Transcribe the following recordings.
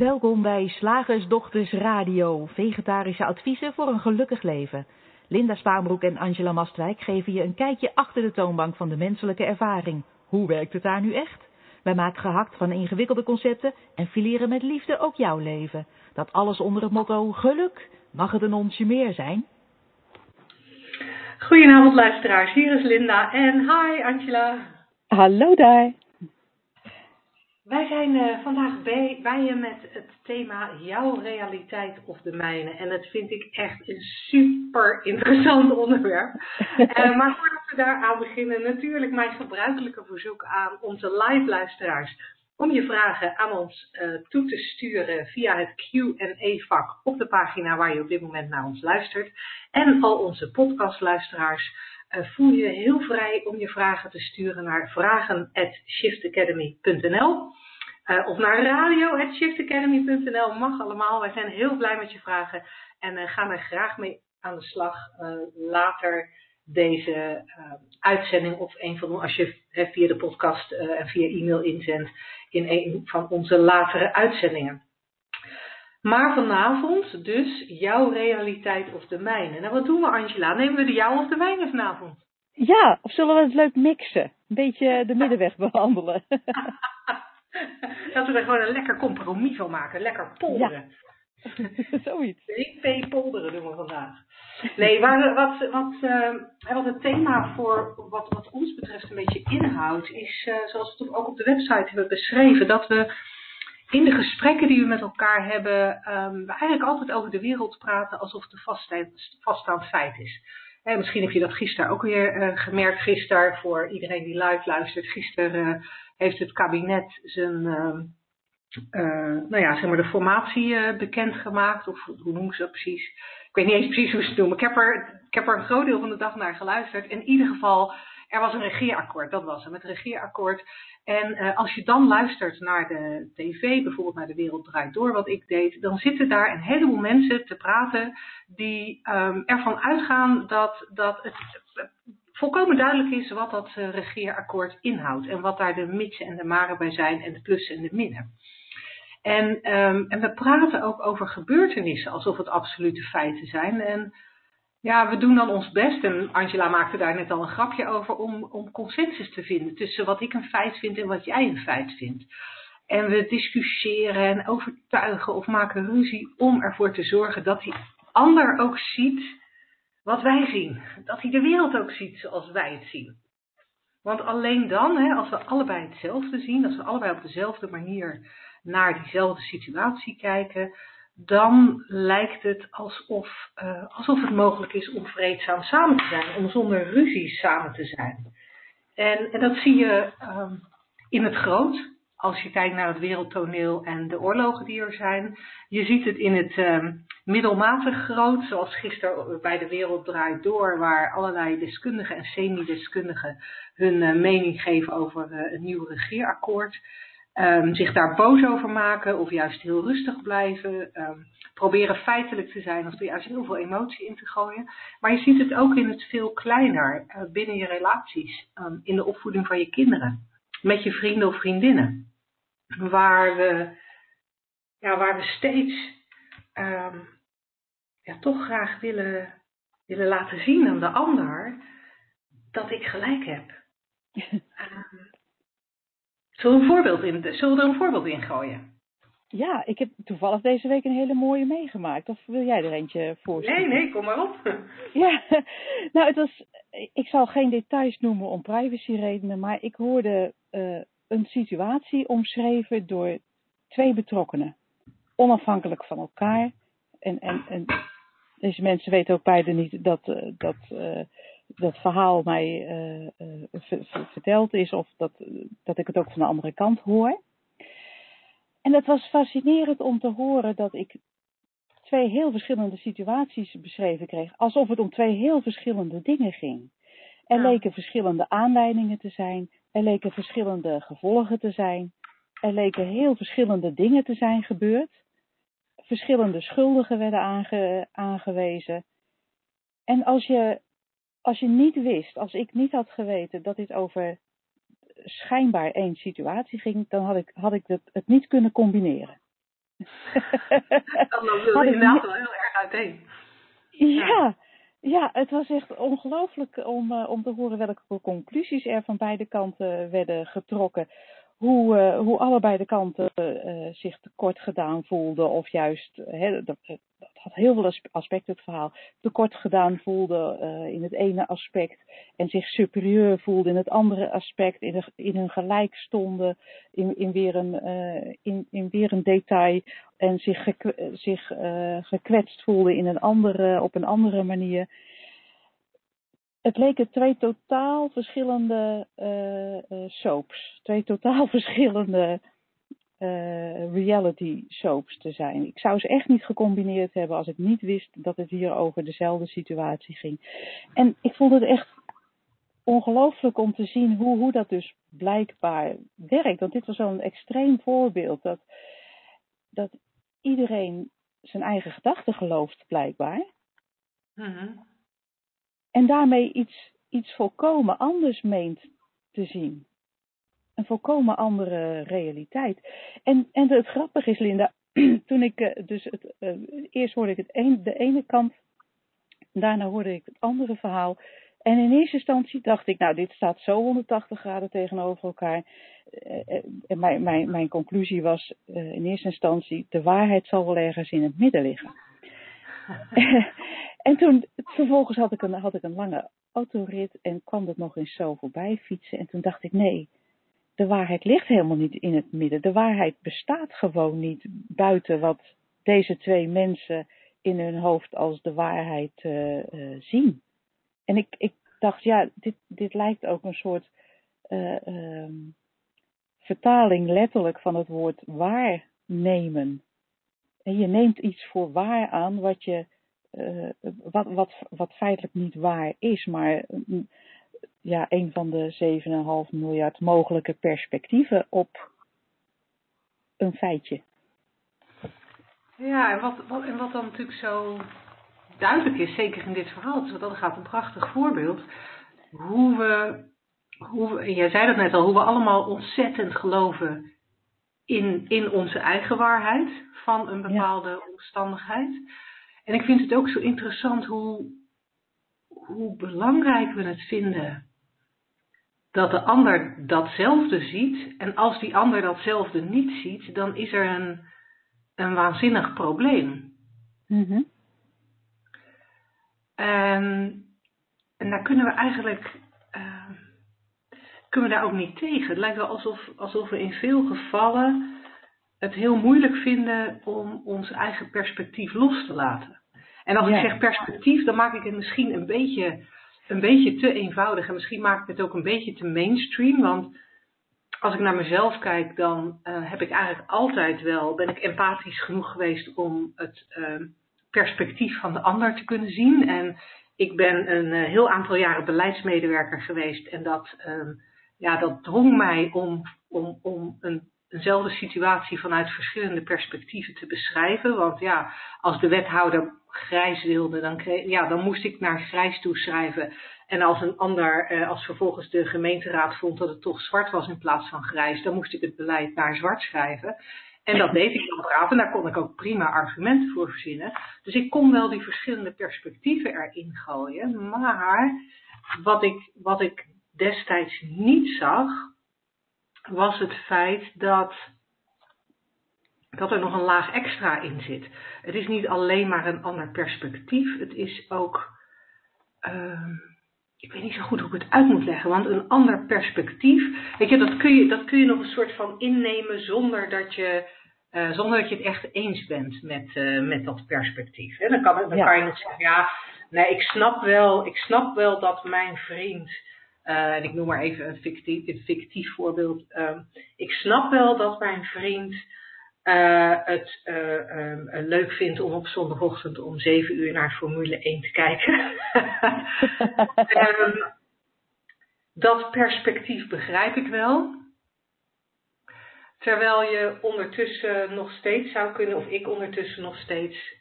Welkom bij Slagersdochters Radio, vegetarische adviezen voor een gelukkig leven. Linda Spaanbroek en Angela Mastwijk geven je een kijkje achter de toonbank van de menselijke ervaring. Hoe werkt het daar nu echt? Wij maken gehakt van ingewikkelde concepten en fileren met liefde ook jouw leven. Dat alles onder het motto geluk. Mag het een onsje meer zijn? Goedenavond luisteraars, hier is Linda en hi Angela. Hallo daar. Wij zijn uh, vandaag bij, bij je met het thema jouw realiteit of de mijne. En dat vind ik echt een super interessant onderwerp. uh, maar voordat we daar aan beginnen, natuurlijk mijn gebruikelijke verzoek aan onze live luisteraars. Om je vragen aan ons uh, toe te sturen via het Q&A-vak op de pagina waar je op dit moment naar ons luistert. En al onze podcastluisteraars voel je heel vrij om je vragen te sturen naar vragen.shiftacademy.nl. Uh, of naar radio.shiftacademy.nl. Mag allemaal. Wij zijn heel blij met je vragen. En uh, gaan er graag mee aan de slag later deze uitzending. Of een van als je via de podcast en via e-mail inzendt. In een van onze latere uitzendingen. Maar vanavond dus jouw realiteit of de mijne. Nou wat doen we Angela? Nemen we de jouw of de mijne vanavond? Ja, of zullen we het leuk mixen? Een beetje de middenweg behandelen. Dat we er gewoon een lekker compromis van maken. Lekker polderen. Ja. Zoiets. DP polderen doen we vandaag. Nee, maar wat, wat, uh, wat het thema voor wat, wat ons betreft een beetje inhoudt, is uh, zoals we het ook op de website hebben beschreven, dat we in de gesprekken die we met elkaar hebben, um, we eigenlijk altijd over de wereld praten alsof het een vaststaand feit is. En misschien heb je dat gisteren ook weer uh, gemerkt. Gisteren, voor iedereen die live luistert, gisteren heeft het kabinet zijn, uh, uh, nou ja, zeg maar de formatie bekendgemaakt. Of hoe noemen ze dat precies? Ik weet niet eens precies hoe ze het noemen. Ik heb, er, ik heb er een groot deel van de dag naar geluisterd. In ieder geval, er was een regeerakkoord. Dat was het, met regeerakkoord. En uh, als je dan luistert naar de tv, bijvoorbeeld naar De Wereld Draait Door, wat ik deed, dan zitten daar een heleboel mensen te praten die um, ervan uitgaan dat, dat het volkomen duidelijk is wat dat uh, regeerakkoord inhoudt en wat daar de mitsen en de maren bij zijn en de plussen en de minnen. En, um, en we praten ook over gebeurtenissen alsof het absolute feiten zijn. En ja, we doen dan ons best, en Angela maakte daar net al een grapje over, om, om consensus te vinden tussen wat ik een feit vind en wat jij een feit vindt. En we discussiëren en overtuigen of maken ruzie om ervoor te zorgen dat die ander ook ziet wat wij zien. Dat hij de wereld ook ziet zoals wij het zien. Want alleen dan, hè, als we allebei hetzelfde zien, als we allebei op dezelfde manier naar diezelfde situatie kijken, dan lijkt het alsof, uh, alsof het mogelijk is om vreedzaam samen te zijn, om zonder ruzie samen te zijn. En, en dat zie je um, in het groot, als je kijkt naar het wereldtoneel en de oorlogen die er zijn. Je ziet het in het um, middelmatig groot, zoals gisteren bij de Wereld Draait Door, waar allerlei deskundigen en semi-deskundigen hun uh, mening geven over een nieuw regeerakkoord. Um, zich daar boos over maken of juist heel rustig blijven. Um, proberen feitelijk te zijn of er juist heel veel emotie in te gooien. Maar je ziet het ook in het veel kleiner, uh, binnen je relaties, um, in de opvoeding van je kinderen, met je vrienden of vriendinnen. Waar we, ja, waar we steeds ja, toch graag willen, willen laten zien aan de ander dat ik gelijk heb. Zullen we, een voorbeeld in, zullen we er een voorbeeld in gooien? Ja, ik heb toevallig deze week een hele mooie meegemaakt. Of wil jij er eentje voorstellen? Nee, nee, kom maar op. Ja, nou het was, ik zal geen details noemen om privacyredenen, maar ik hoorde uh, een situatie omschreven door twee betrokkenen. Onafhankelijk van elkaar. En, en, en deze mensen weten ook beide niet dat, uh, dat uh, dat verhaal mij uh, uh, verteld is of dat, dat ik het ook van de andere kant hoor. En het was fascinerend om te horen dat ik twee heel verschillende situaties beschreven kreeg, alsof het om twee heel verschillende dingen ging. Er ja. leken verschillende aanleidingen te zijn, er leken verschillende gevolgen te zijn, er leken heel verschillende dingen te zijn gebeurd. Verschillende schuldigen werden aange, aangewezen. En als je als je niet wist, als ik niet had geweten dat dit over schijnbaar één situatie ging, dan had ik, had ik het, het niet kunnen combineren. dan loopt het inderdaad wel heel erg uiteen. Ja, ja, het was echt ongelooflijk om, uh, om te horen welke conclusies er van beide kanten werden getrokken. Hoe, uh, hoe allebei de kanten uh, zich tekort gedaan voelden, of juist, hè, dat, dat, had heel veel aspecten het verhaal, tekort gedaan voelden in het ene aspect en zich superieur voelden in het andere aspect, in, in hun gelijk stonden, in, in, weer een, in, in weer een detail en zich, zich uh, gekwetst voelde in een andere, op een andere manier. Het leken twee totaal verschillende soaps. Twee totaal verschillende reality soaps te zijn. Ik zou ze echt niet gecombineerd hebben als ik niet wist dat het hier over dezelfde situatie ging. En ik vond het echt ongelooflijk om te zien hoe, hoe dat dus blijkbaar werkt. Want dit was zo'n extreem voorbeeld. Dat, dat iedereen zijn eigen gedachten gelooft, blijkbaar. Mm-hmm. En daarmee iets, iets volkomen anders meent te zien. Een volkomen andere realiteit. En, en het grappige is, Linda, toen ik uh, dus het, uh, eerst hoorde ik het een, de ene kant, daarna hoorde ik het andere verhaal. En in eerste instantie dacht ik, nou, dit staat zo 180 graden tegenover elkaar. En mijn, mijn, mijn conclusie was in eerste instantie, de waarheid zal wel ergens in het midden liggen. en toen, vervolgens had ik, een, had ik een lange autorit en kwam dat nog eens zo voorbij fietsen. En toen dacht ik, nee, de waarheid ligt helemaal niet in het midden. De waarheid bestaat gewoon niet buiten wat deze twee mensen in hun hoofd als de waarheid uh, uh, zien. En ik, ik dacht, ja, dit, dit lijkt ook een soort uh, um, vertaling letterlijk van het woord waarnemen. En je neemt iets voor waar aan wat, je, wat, wat, wat feitelijk niet waar is, maar uh, ja, een van de 7,5 miljard mogelijke perspectieven op een feitje. Ja, en wat, wat, en wat dan natuurlijk zo duidelijk is, zeker in dit verhaal, want dat gaat een prachtig voorbeeld, hoe we, hoe we, jij zei dat net al, hoe we allemaal ontzettend geloven in, in onze eigen waarheid van een bepaalde ja. omstandigheid. En ik vind het ook zo interessant hoe, hoe belangrijk we het vinden dat de ander datzelfde ziet. En als die ander datzelfde niet ziet, dan is er een, een waanzinnig probleem. Mm-hmm. En, en daar kunnen we eigenlijk uh, kunnen we daar ook niet tegen. Het lijkt wel alsof, alsof we in veel gevallen het heel moeilijk vinden om ons eigen perspectief los te laten. En als ja. ik zeg perspectief, dan maak ik het misschien een beetje, een beetje te eenvoudig. En misschien maak ik het ook een beetje te mainstream. Want als ik naar mezelf kijk, dan uh, heb ik eigenlijk altijd wel, ben ik empathisch genoeg geweest om het uh, perspectief van de ander te kunnen zien. En ik ben een uh, heel aantal jaren beleidsmedewerker geweest. En dat, ja, dat drong mij om, om, om een eenzelfde situatie vanuit verschillende perspectieven te beschrijven. Want ja, als de wethouder grijs wilde, dan, ja, dan moest ik naar grijs toeschrijven. En als een ander, eh, als vervolgens de gemeenteraad vond dat het toch zwart was in plaats van grijs, dan moest ik het beleid naar zwart schrijven. En dat deed ik dan braaf en daar kon ik ook prima argumenten voor verzinnen. Dus ik kon wel die verschillende perspectieven erin gooien. Maar wat ik, wat ik destijds niet zag, was het feit dat, dat er nog een laag extra in zit. Het is niet alleen maar een ander perspectief, het is ook. Uh, ik weet niet zo goed hoe ik het uit moet leggen, want een ander perspectief, weet je, dat kun je, dat kun je nog een soort van innemen zonder dat je, uh, zonder dat je het echt eens bent met, uh, met dat perspectief. Hè? Dan, kan, dan ja. kan je nog zeggen, ja, nee, ik snap wel, ik snap wel dat mijn vriend uh, en ik noem maar even een fictief, een fictief voorbeeld. Um, ik snap wel dat mijn vriend uh, het uh, um, leuk vindt om op zondagochtend om 7 uur naar Formule 1 te kijken. um, dat perspectief begrijp ik wel. Terwijl je ondertussen nog steeds zou kunnen, of ik ondertussen nog steeds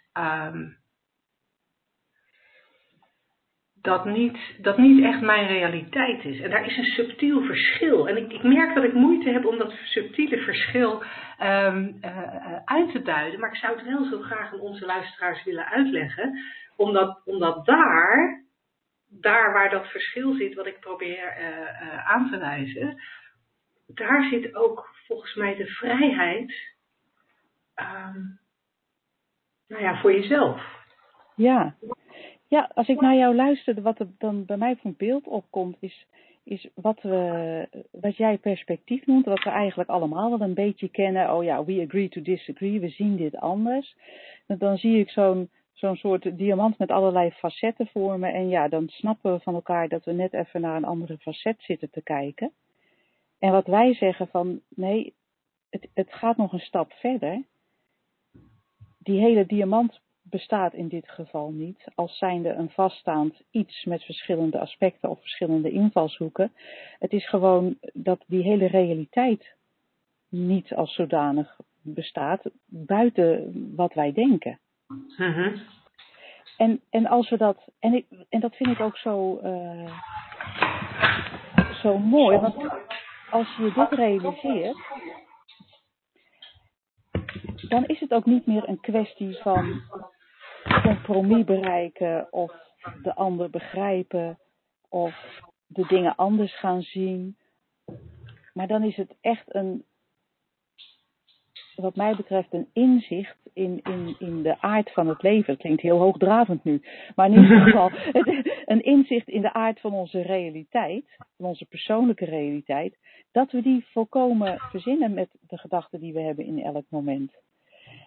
dat niet, dat niet echt mijn realiteit is. En daar is een subtiel verschil. En ik, ik merk dat ik moeite heb om dat subtiele verschil um, uh, uit te duiden. Maar ik zou het wel zo graag aan onze luisteraars willen uitleggen. Omdat, omdat daar, daar waar dat verschil zit, wat ik probeer uh, aan te wijzen, daar zit ook volgens mij de vrijheid um, nou ja, voor jezelf. Ja. Ja, als ik naar jou luister, wat er dan bij mij van beeld opkomt, is, is wat, we, wat jij perspectief noemt, wat we eigenlijk allemaal wel een beetje kennen. Oh ja, we agree to disagree, we zien dit anders. Dan zie ik zo'n soort diamant met allerlei facetten voor me. En ja, dan snappen we van elkaar dat we net even naar een andere facet zitten te kijken. En wat wij zeggen van nee, het, het gaat nog een stap verder. Die hele diamant bestaat in dit geval niet als zijnde een vaststaand iets met verschillende aspecten of verschillende invalshoeken. Het is gewoon dat die hele realiteit niet als zodanig bestaat buiten wat wij denken. Mhm. En, en als we dat, en, ik, en dat vind ik ook zo, uh, zo mooi, want als je dit realiseert, dan is het ook niet meer een kwestie van compromis bereiken of de ander begrijpen of de dingen anders gaan zien. Maar dan is het echt een, wat mij betreft, een inzicht in, in, in de aard van het leven. Het klinkt heel hoogdravend nu, maar in ieder geval een inzicht in de aard van onze realiteit, van onze persoonlijke realiteit, dat we die volkomen verzinnen met de gedachten die we hebben in elk moment.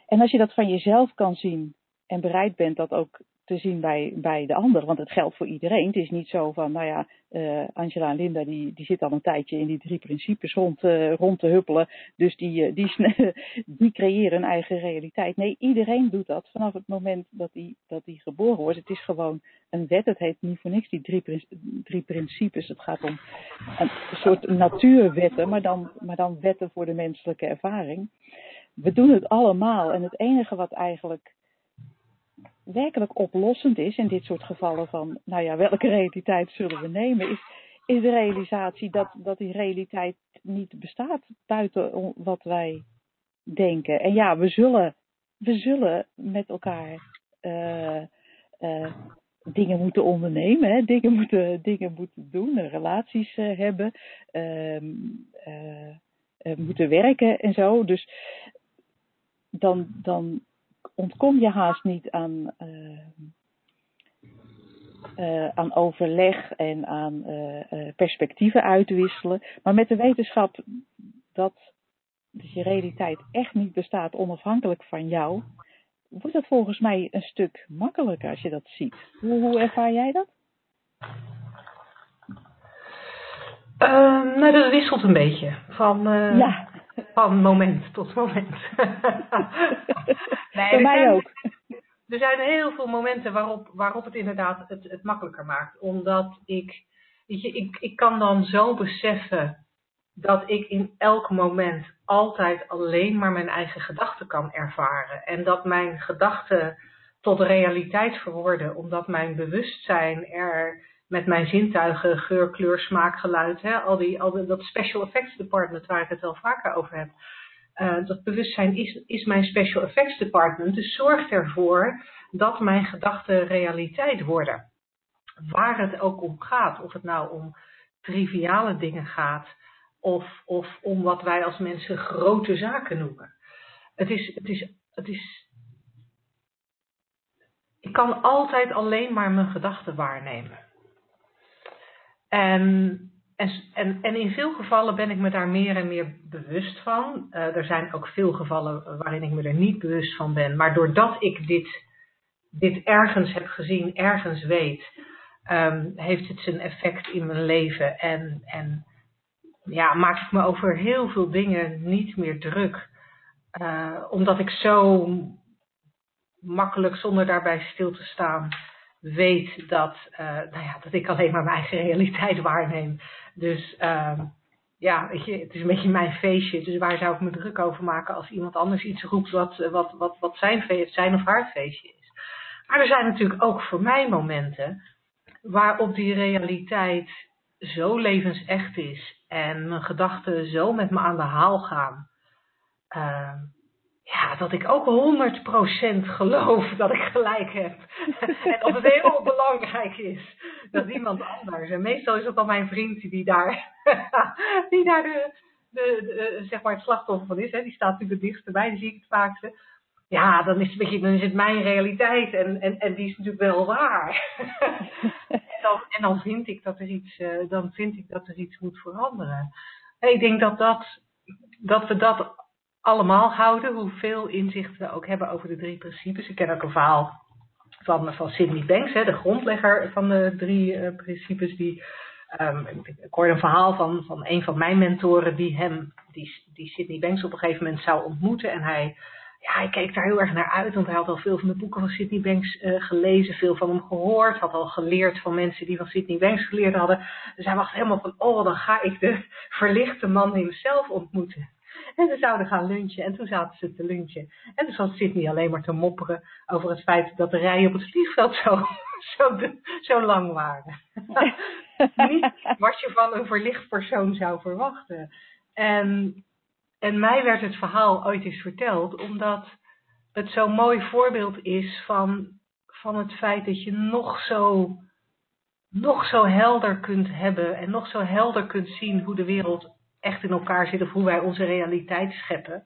En als je dat van jezelf kan zien en bereid bent dat ook te zien bij, bij de ander, want het geldt voor iedereen. Het is niet zo van, nou ja, uh, Angela en Linda die, die zitten al een tijdje in die drie principes rond, uh, rond te huppelen, dus die, uh, die, die creëren een eigen realiteit. Nee, iedereen doet dat vanaf het moment dat hij dat die geboren wordt. Het is gewoon een wet, het heet niet voor niks die drie, drie principes. Het gaat om een soort natuurwetten, maar dan, maar dan wetten voor de menselijke ervaring we doen het allemaal. En het enige wat eigenlijk werkelijk oplossend is in dit soort gevallen van, nou ja, welke realiteit zullen we nemen, is, is de realisatie dat, dat die realiteit niet bestaat buiten wat wij denken. En ja, we zullen, we zullen met elkaar uh, uh, dingen moeten ondernemen, hè? Dingen, moeten, dingen moeten doen, relaties uh, hebben, moeten werken en zo. Dus dan, dan ontkom je haast niet aan, uh, uh, aan overleg en aan uh, perspectieven uitwisselen. Maar met de wetenschap dat dus je realiteit echt niet bestaat onafhankelijk van jou, wordt dat volgens mij een stuk makkelijker als je dat ziet. Hoe, hoe ervaar jij dat? Uh, nou, dat wisselt een beetje. Van, uh, ja. Van moment tot moment. nee, mij ook. Er zijn heel veel momenten waarop, waarop het inderdaad het, het makkelijker maakt. Omdat ik, weet je, ik, ik kan dan zo beseffen dat ik in elk moment altijd alleen maar mijn eigen gedachten kan ervaren. En dat mijn gedachten tot realiteit verworden, omdat mijn bewustzijn er met mijn zintuigen, geur, kleur, smaak, geluid, hè, al die, al dat special effects department waar ik het wel vaker over heb. Uh, dat bewustzijn is, is mijn special effects department, dus zorgt ervoor dat mijn gedachten realiteit worden. Waar het ook om gaat, of het nou om triviale dingen gaat, of, of om wat wij als mensen grote zaken noemen. Het is, het is, het is ik kan altijd alleen maar mijn gedachten waarnemen. En, en, en, in veel gevallen ben ik me daar meer en meer bewust van. Uh, er zijn ook veel gevallen waarin ik me er niet bewust van ben. Maar doordat ik dit, dit ergens heb gezien, ergens weet, um, heeft het zijn effect in mijn leven. En, en ja, maak ik me over heel veel dingen niet meer druk. Uh, omdat ik zo makkelijk, zonder daarbij stil te staan, weet dat, uh, nou ja, dat ik alleen maar mijn eigen realiteit waarneem. Dus uh, ja, weet je, het is een beetje mijn feestje. Dus waar zou ik me druk over maken als iemand anders iets roept wat, wat, wat, wat zijn, zijn of haar feestje is. Maar er zijn natuurlijk ook voor mij momenten waarop die realiteit zo levensecht is en mijn gedachten zo met me aan de haal gaan. Uh, ja, dat ik ook 100% geloof dat ik gelijk heb. en dat het heel belangrijk is dat iemand anders. En meestal is het dan mijn vriend die daar, die daar de, de, de, zeg maar het slachtoffer van is. Hè. Die staat natuurlijk het dichtst bij, die zie ik het vaakste. Ja, dan is, het, beetje, dan is het mijn realiteit en, en, en die is natuurlijk wel waar. en, dan, en dan vind ik dat er iets, uh, dan vind ik dat er iets moet veranderen. En ik denk dat, dat, dat we dat allemaal houden, hoeveel inzicht we ook hebben over de drie principes. Ik ken ook een verhaal van, van Sidney Banks, hè, de grondlegger van de drie uh, principes. Die, um, ik hoorde een verhaal van, van een van mijn mentoren die hem, die, die Sidney Banks op een gegeven moment zou ontmoeten. En hij, ja, hij keek daar heel erg naar uit, want hij had al veel van de boeken van Sidney Banks uh, gelezen, veel van hem gehoord, had al geleerd van mensen die van Sidney Banks geleerd hadden. Dus hij was helemaal van, oh, dan ga ik de verlichte man hemzelf ontmoeten. En ze zouden gaan lunchen. En toen zaten ze te lunchen. En toen zat Sydney alleen maar te mopperen over het feit dat de rijen op het vliegveld zo, zo, zo lang waren. Niet wat je van een verlicht persoon zou verwachten. En, en mij werd het verhaal ooit eens verteld, omdat het zo'n mooi voorbeeld is van, van het feit dat je nog zo, nog zo helder kunt hebben en nog zo helder kunt zien hoe de wereld echt in elkaar zit of hoe wij onze realiteit scheppen.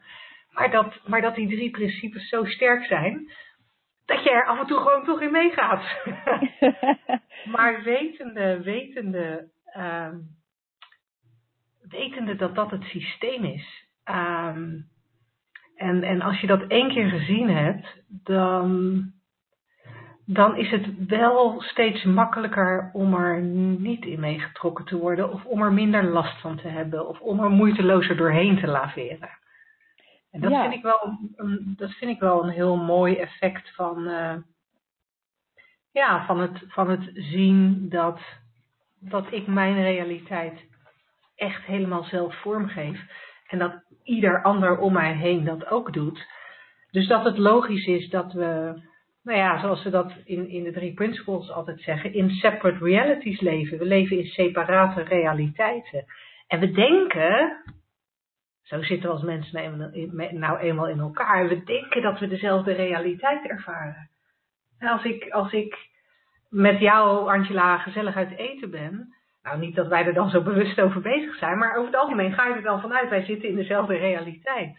Maar dat, maar dat die drie principes zo sterk zijn, dat je er af en toe gewoon toch in meegaat. maar wetende, wetende, um, wetende dat dat het systeem is. Um, en, en als je dat één keer gezien hebt, dan, dan is het wel steeds makkelijker om er niet in meegetrokken te worden of om er minder last van te hebben of om er moeitelozer doorheen te laveren. En dat, vind, ik wel, een, dat vind ik wel een heel mooi effect van, uh, ja, van, het, van het zien dat, dat ik mijn realiteit echt helemaal zelf vormgeef en dat ieder ander om mij heen dat ook doet. Dus dat het logisch is dat we nou ja, zoals we dat in, in de drie principles altijd zeggen, in separate realities leven. We leven in separate realiteiten. En we denken, zo zitten we als mensen nou, nou eenmaal in elkaar, we denken dat we dezelfde realiteit ervaren. En als ik, als ik met jou, Angela, gezellig uit eten ben, nou niet dat wij er dan zo bewust over bezig zijn, maar over het algemeen ga je er dan vanuit, wij zitten in dezelfde realiteit.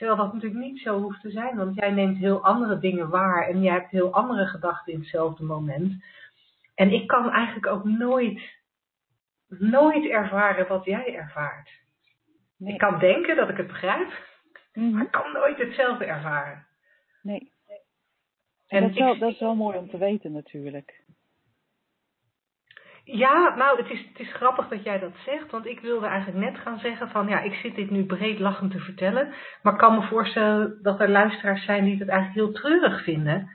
Terwijl dat natuurlijk niet zo hoeft te zijn, want jij neemt heel andere dingen waar en jij hebt heel andere gedachten in hetzelfde moment. En ik kan eigenlijk ook nooit, nooit ervaren wat jij ervaart. Ik kan denken dat ik het begrijp, mhm. maar ik kan nooit hetzelfde ervaren. Nee. En, dat, is wel, dat is wel mooi om te weten natuurlijk. Ja, nou, het is, het is grappig dat jij dat zegt, want ik wilde eigenlijk net gaan zeggen van, ja, ik zit dit nu breed lachend te vertellen, maar ik kan me voorstellen dat er luisteraars zijn die het eigenlijk heel treurig vinden,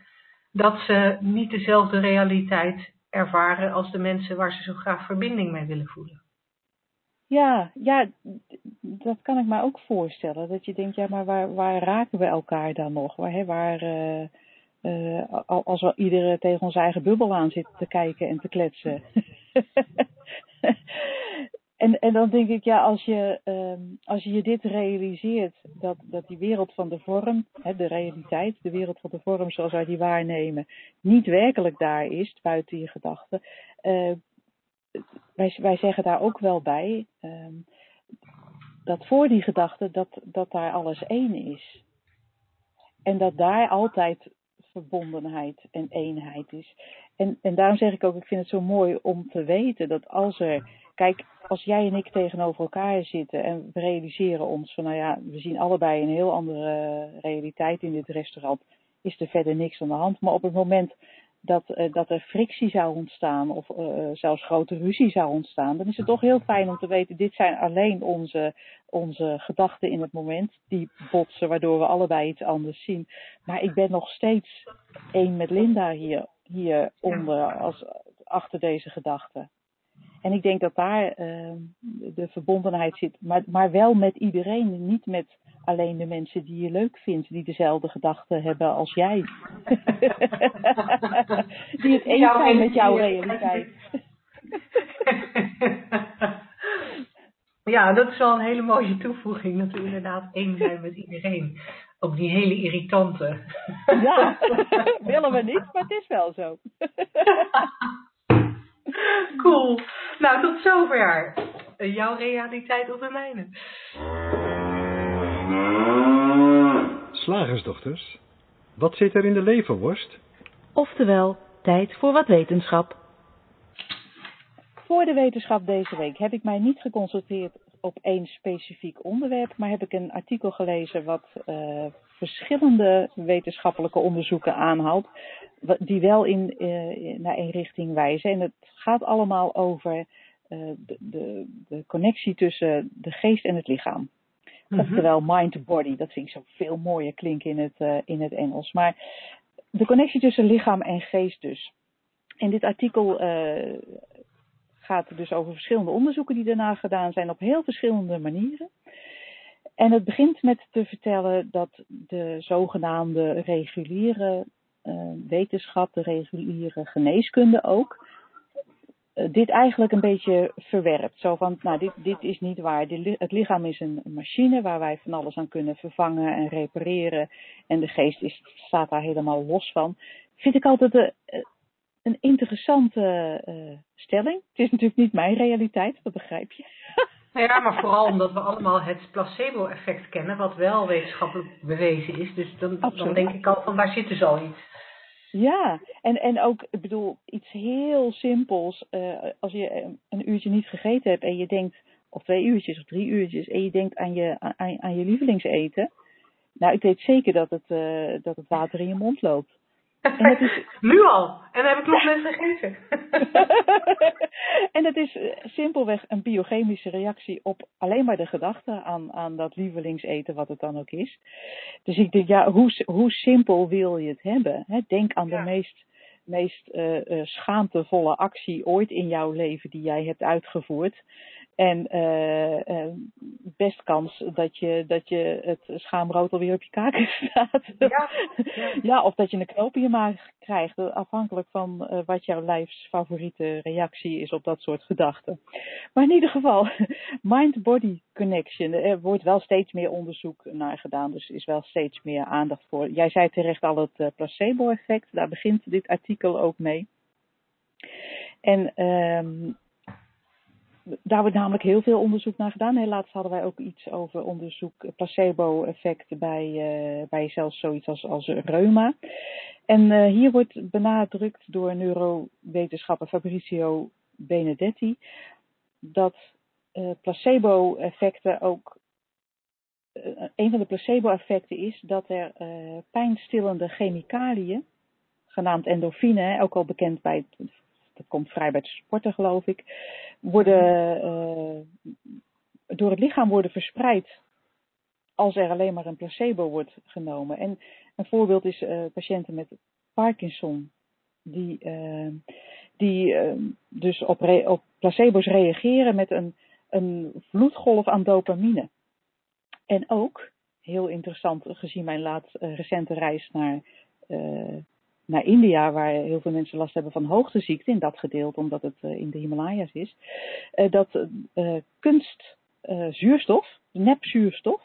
dat ze niet dezelfde realiteit ervaren als de mensen waar ze zo graag verbinding mee willen voelen. Ja, ja, dat kan ik me ook voorstellen. Dat je denkt, ja, maar waar, waar raken we elkaar dan nog? Waar, hè, waar, uh, als we iedereen tegen onze eigen bubbel aan zitten te kijken en te kletsen. en, en dan denk ik, ja, als je, um, als je dit realiseert, dat, dat die wereld van de vorm, hè, de realiteit, de wereld van de vorm zoals wij die waarnemen, niet werkelijk daar is, buiten je gedachten. Uh, wij, wij zeggen daar ook wel bij, um, dat voor die gedachte, dat, dat daar alles één is. En dat daar altijd verbondenheid en eenheid is. En, en daarom zeg ik ook, ik vind het zo mooi om te weten dat als er, kijk, als jij en ik tegenover elkaar zitten en we realiseren ons van, nou ja, we zien allebei een heel andere realiteit in dit restaurant, is er verder niks aan de hand. Maar op het moment dat, uh, dat er frictie zou ontstaan of uh, zelfs grote ruzie zou ontstaan, dan is het toch heel fijn om te weten, dit zijn alleen onze, onze gedachten in het moment, die botsen, waardoor we allebei iets anders zien. Maar ik ben nog steeds één met Linda hier, hieronder, als, achter deze gedachten. En ik denk dat daar ehm, de verbondenheid zit, maar, maar wel met iedereen, niet met alleen de mensen die je leuk vindt, die dezelfde gedachten hebben als jij. die het eens zijn met jouw realiteit. Ja, dat is wel een hele mooie toevoeging, dat we inderdaad één zijn met iedereen. Ook die hele irritante. Ja, willen we niet, maar het is wel zo. Cool. Nou, tot zover. Jouw realiteit op de mijne. Slagersdochters, wat zit er in de leverworst? Oftewel, tijd voor wat wetenschap. Voor de wetenschap deze week heb ik mij niet geconsulteerd op één specifiek onderwerp, maar heb ik een artikel gelezen wat uh, verschillende wetenschappelijke onderzoeken aanhaalt, die wel in, uh, naar één richting wijzen. En het gaat allemaal over uh, de, de, de, connectie tussen de geest en het lichaam. Mm -hmm. Oftewel mind-body, dat vind ik zo veel mooier klinken in het, in het Engels. Maar de connectie tussen lichaam en geest dus. In dit artikel gaat dus over verschillende onderzoeken die daarna gedaan zijn op heel verschillende manieren. En het begint met te vertellen dat de zogenaamde reguliere uh, wetenschap, de reguliere geneeskunde ook, uh, dit eigenlijk een beetje verwerpt. Zo van, nou, dit, dit is niet waar. Het lichaam is een machine waar wij van alles aan kunnen vervangen en repareren. En de geest is, staat daar helemaal los van. Vind ik altijd de, een interessante stelling. Het is natuurlijk niet mijn realiteit, dat begrijp je. Nou ja, maar vooral omdat we allemaal het placebo-effect kennen, wat wel wetenschappelijk bewezen is. Dus dan, dan denk ik al van, daar zit dus al iets. Ja, en, en ook, ik bedoel, iets heel simpels. Uh, als je een uurtje niet gegeten hebt en je denkt, of twee uurtjes of drie uurtjes, en je denkt aan je, aan, aan je lievelingseten. Nou, ik weet zeker dat het, uh, dat het water in je mond loopt. En is... Nu al. En dan heb ik nog net gegeten. en het is simpelweg een biochemische reactie op alleen maar de gedachte aan, aan dat lievelingseten, wat het dan ook is. Dus ik denk, ja, hoe, hoe simpel wil je het hebben? Denk aan ja. de meest, meest uh, schaamtevolle actie ooit in jouw leven die jij hebt uitgevoerd. En uh, uh, best kans dat je, dat je het schaamrood alweer op je kaken staat. Ja, ja. ja, of dat je een knoop in je maag krijgt, afhankelijk van uh, wat jouw lijfs favoriete reactie is op dat soort gedachten. Maar in ieder geval, mind-body connection. Er wordt wel steeds meer onderzoek naar gedaan, dus er is wel steeds meer aandacht voor. Jij zei terecht al het placebo-effect, daar begint dit artikel ook mee. En um, daar wordt namelijk heel veel onderzoek naar gedaan. Heel laatst hadden wij ook iets over onderzoek placebo-effect bij, uh, bij zelfs zoiets als, als reuma. En uh, hier wordt benadrukt door neurowetenschapper Fabrizio Benedetti dat placebo-effecten ook. een van de placebo-effecten is dat er pijnstillende chemicaliën, genaamd endorfine, ook al bekend bij het dat komt vrij bij het sporten geloof ik, worden uh, door het lichaam worden verspreid als er alleen maar een placebo wordt genomen. En een voorbeeld is uh, patiënten met Parkinson, die, uh, die dus op, op placebo's reageren met een, een vloedgolf aan dopamine. En ook, heel interessant gezien mijn laatst recente reis naar naar India, waar heel veel mensen last hebben van hoogteziekte, in dat gedeelte omdat het uh, in de Himalaya's is, uh, dat uh, kunstzuurstof, nepzuurstof,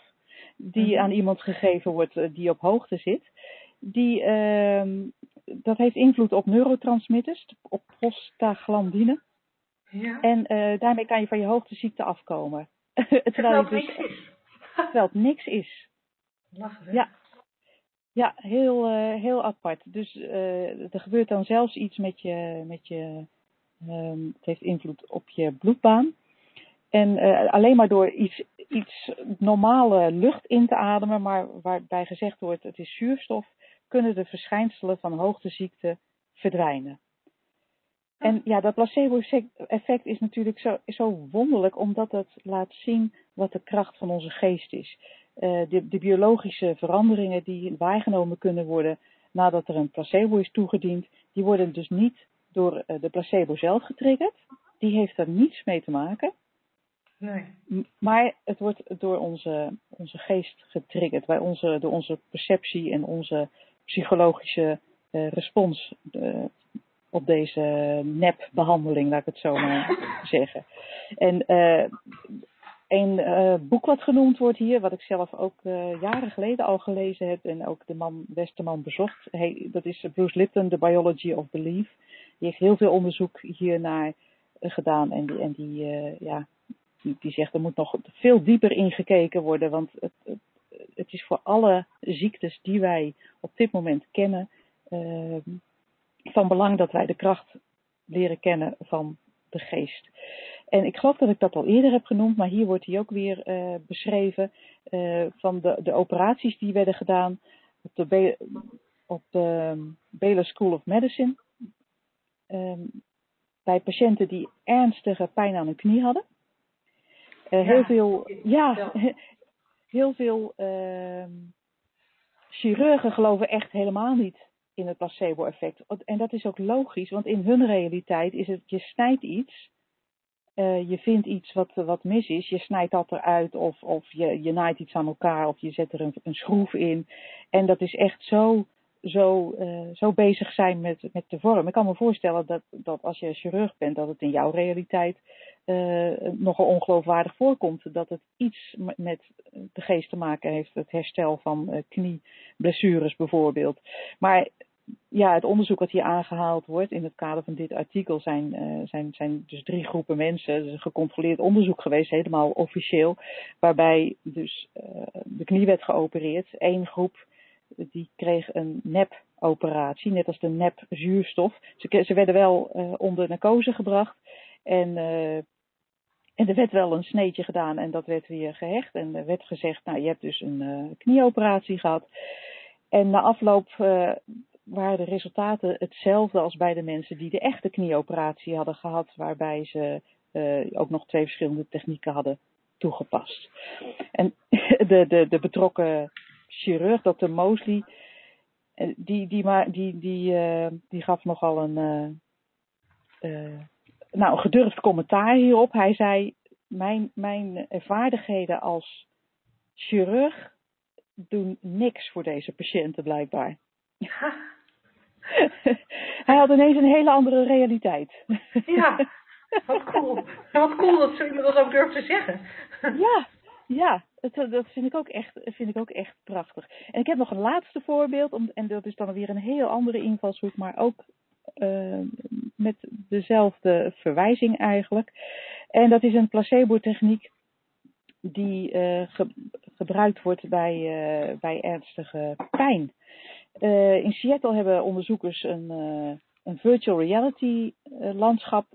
die -hmm. aan iemand gegeven wordt die op hoogte zit, die, ehm, dat heeft invloed op neurotransmitters, op prostaglandine. Ja. En daarmee kan je van je hoogteziekte afkomen. terwijl, het dus, niks is. terwijl het niks is. Lachen, ja, ja, heel, uh, heel apart. Dus uh, er gebeurt dan zelfs iets met je, met je um, het heeft invloed op je bloedbaan. En uh, alleen maar door iets, iets normale lucht in te ademen, maar waarbij gezegd wordt het is zuurstof, kunnen de verschijnselen van hoogteziekte verdwijnen. En ja, dat placebo-effect is natuurlijk zo, zo wonderlijk, omdat het laat zien wat de kracht van onze geest is. Uh, de, de, biologische veranderingen die waargenomen kunnen worden nadat er een placebo is toegediend, die worden dus niet door uh, de placebo zelf getriggerd, die heeft er niets mee te maken. Nee. Maar het wordt door onze, onze geest getriggerd, bij onze, door onze perceptie en onze psychologische eh, respons eh, op deze nepbehandeling, laat ik het zo maar zeggen. En eh, een eh, boek wat genoemd wordt hier, wat ik zelf ook eh, jaren geleden al gelezen heb en ook de man Westerman bezocht, hij, dat is Bruce Lipton, The Biology of Belief. Die heeft heel veel onderzoek hiernaar eh, gedaan en die, en die, ja, die, zegt er moet nog veel dieper ingekeken worden, want het, het, het is voor alle ziektes die wij op dit moment kennen eh, van belang dat wij de kracht leren kennen van de geest. En ik geloof dat ik dat al eerder heb genoemd, maar hier wordt hij ook weer eh, beschreven eh, van de, de operaties die werden gedaan op de, Be- op de Baylor School of Medicine. Ehm, bij patiënten die ernstige pijn aan hun knie hadden. Eh, Ja, heel veel, ja, heel veel ehm, chirurgen geloven echt helemaal niet in het placebo-effect. En dat is ook logisch, want in hun realiteit is het, je snijdt iets, eh, je vindt iets wat, wat mis is, je snijdt dat eruit of, of je, je naait iets aan elkaar of je zet er een, een schroef in. En dat is echt zo, zo, eh, zo bezig zijn met, met de vorm. Ik kan me voorstellen dat, dat als je chirurg bent, dat het in jouw realiteit eh, nogal ongeloofwaardig voorkomt. Dat het iets met de geest te maken heeft, het herstel van eh, knieblessures bijvoorbeeld. Maar ja, het onderzoek wat hier aangehaald wordt in het kader van dit artikel zijn, eh, zijn, zijn dus drie groepen mensen. Het is een gecontroleerd onderzoek geweest, helemaal officieel, waarbij dus eh, de knie werd geopereerd. Eén groep die kreeg een nep-operatie, net als de nep-zuurstof. Ze, ze werden wel eh, onder narcose gebracht en, en er werd wel een sneetje gedaan en dat werd weer gehecht. En er werd gezegd, nou je hebt dus een knieoperatie gehad. En na afloop waren de resultaten hetzelfde als bij de mensen die de echte knieoperatie hadden gehad, waarbij ze eh, ook nog twee verschillende technieken hadden toegepast. En de, de, de betrokken chirurg, Dr. Mosley, eh, die, die, die, die, eh, die gaf nogal een, nou, een gedurfd commentaar hierop. Hij zei, mijn, mijn vaardigheden als chirurg doen niks voor deze patiënten blijkbaar. Hij had ineens een hele andere realiteit. Ja, wat cool. Wat cool dat iemand dat ook durft te zeggen. Ja, ja, dat vind ik, ook echt, vind ik ook echt prachtig. En ik heb nog een laatste voorbeeld, om, en dat is dan weer een heel andere invalshoek, maar ook uh, met dezelfde verwijzing eigenlijk. En dat is een placebo-techniek die uh, ge, gebruikt wordt bij, uh, bij ernstige pijn. Uh, in Seattle hebben onderzoekers een, een virtual reality landschap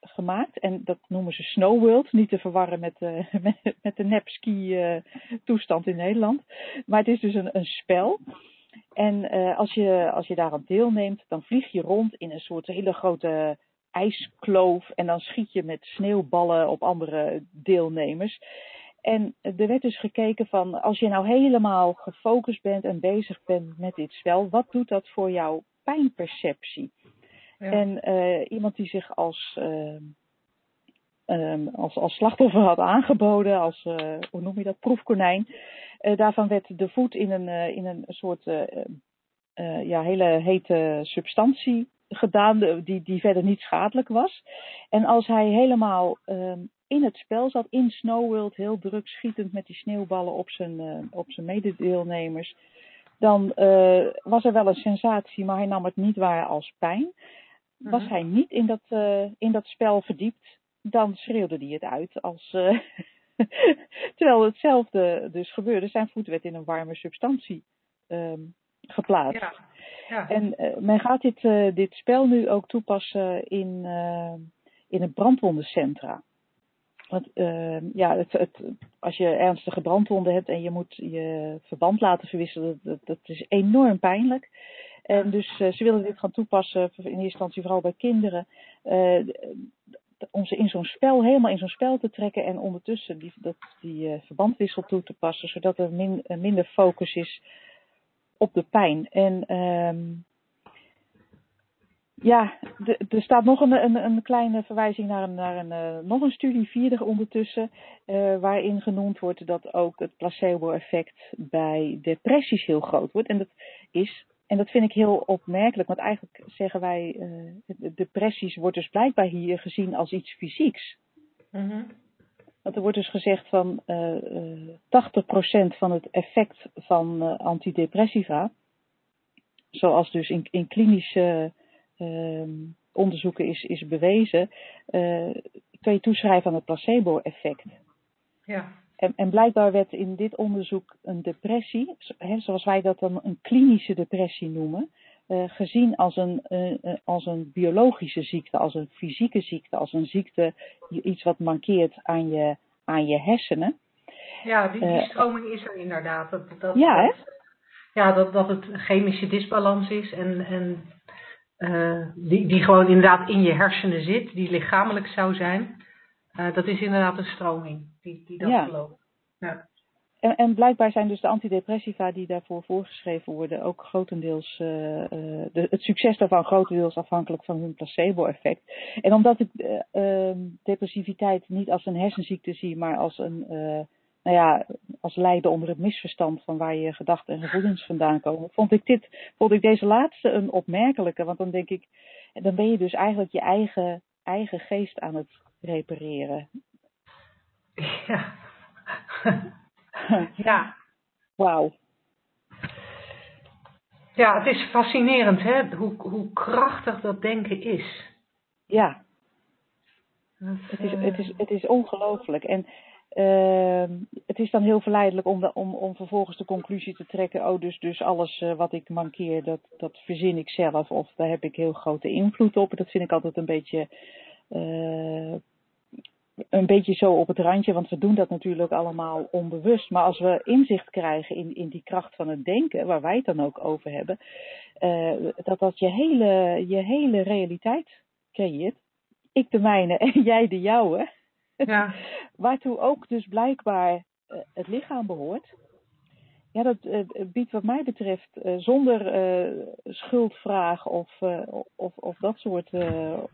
gemaakt. En dat noemen ze Snow World. Niet te verwarren met, met, met de nepski toestand in Nederland. Maar het is dus een, een spel. En als, je, als je daaraan deelneemt, dan vlieg je rond in een soort hele grote ijskloof. En dan schiet je met sneeuwballen op andere deelnemers. En er werd dus gekeken van, als je nou helemaal gefocust bent en bezig bent met dit spel, wat doet dat voor jouw pijnperceptie? Ja. En uh, iemand die zich als, uh, um, als, als slachtoffer had aangeboden, als, uh, hoe noem je dat, proefkonijn. daarvan werd de voet in een, in een soort ja, hele hete substantie gedaan, die, die verder niet schadelijk was. En als hij helemaal um, in het spel zat, in Snow World, heel druk schietend met die sneeuwballen op zijn, op zijn mededeelnemers, dan was er wel een sensatie, maar hij nam het niet waar als pijn. Was uh-huh. hij niet in dat, uh, in dat spel verdiept, dan schreeuwde hij het uit als. Terwijl hetzelfde dus gebeurde. Zijn voet werd in een warme substantie um, geplaatst. Ja. Ja. En uh, men gaat dit, dit spel nu ook toepassen in, in het brandwondencentra. Want ja, het, het, als je ernstige brandwonden hebt en je moet je verband laten verwisselen, dat, dat is enorm pijnlijk. En dus uh, ze willen dit gaan toepassen, in eerste instantie vooral bij kinderen, uh, om ze in zo'n spel, helemaal in zo'n spel te trekken en ondertussen die, dat, die uh, verbandwissel toe te passen, zodat er min, minder focus is op de pijn. En um, ja, er staat nog een, een, een kleine verwijzing naar een, naar een, eh, nog een studie, vierde ondertussen, eh, waarin genoemd wordt dat ook het placebo-effect bij depressies heel groot wordt. En dat is, en dat vind ik heel opmerkelijk, want eigenlijk zeggen wij, de- depressies wordt dus blijkbaar hier gezien als iets fysieks. Mhm. Want er wordt dus gezegd van eh, eh, 80% van het effect van antidepressiva, zoals dus in, in klinische onderzoeken is, is bewezen, eh, kan je toeschrijven aan het placebo-effect. Ja. En, en blijkbaar werd in dit onderzoek een depressie, hè, zoals wij dat dan een klinische depressie noemen, eh, gezien als een, eh, als een biologische ziekte, als een fysieke ziekte, als een ziekte, iets wat mankeert aan je, aan je hersenen. Ja, die, die stroming is er inderdaad. Dat, dat, Ja, hè? dat- ja, dat, dat het een chemische disbalans is en, en eh, die, die gewoon inderdaad in je hersenen zit, die lichamelijk zou zijn. Eh, dat is inderdaad een stroming die, die dat Ja. gelooft. Ja. En, en blijkbaar zijn dus de antidepressiva die daarvoor voorgeschreven worden ook grotendeels, eh, de, het succes daarvan grotendeels afhankelijk van hun placebo-effect. En omdat ik eh, ehm, depressiviteit niet als een hersenziekte zie, maar als een, nou ja, als lijden onder het misverstand van waar je gedachten en gevoelens vandaan komen, vond ik dit, vond ik deze laatste een opmerkelijke. Want dan denk ik, dan ben je dus eigenlijk je eigen, eigen geest aan het repareren. Ja. ja. Wauw. ja, het is fascinerend hè, hoe, hoe krachtig dat denken is. Ja, Dat, Het is, eh, het is, het is ongelooflijk. En ehm, het is dan heel verleidelijk om, om, om vervolgens de conclusie te trekken. Oh, dus, dus alles eh, wat ik mankeer, dat, dat verzin ik zelf. Of daar heb ik heel grote invloed op. Dat vind ik altijd een beetje, eh, een beetje zo op het randje. Want we doen dat natuurlijk allemaal onbewust. Maar als we inzicht krijgen in, in die kracht van het denken, waar wij het dan ook over hebben. eh, dat dat je hele, je hele realiteit creëert ik de mijne en jij de jouwe. ja. Waartoe ook dus blijkbaar eh, het lichaam behoort. Ja, dat eh, biedt wat mij betreft eh, zonder schuldvraag of, of, of dat soort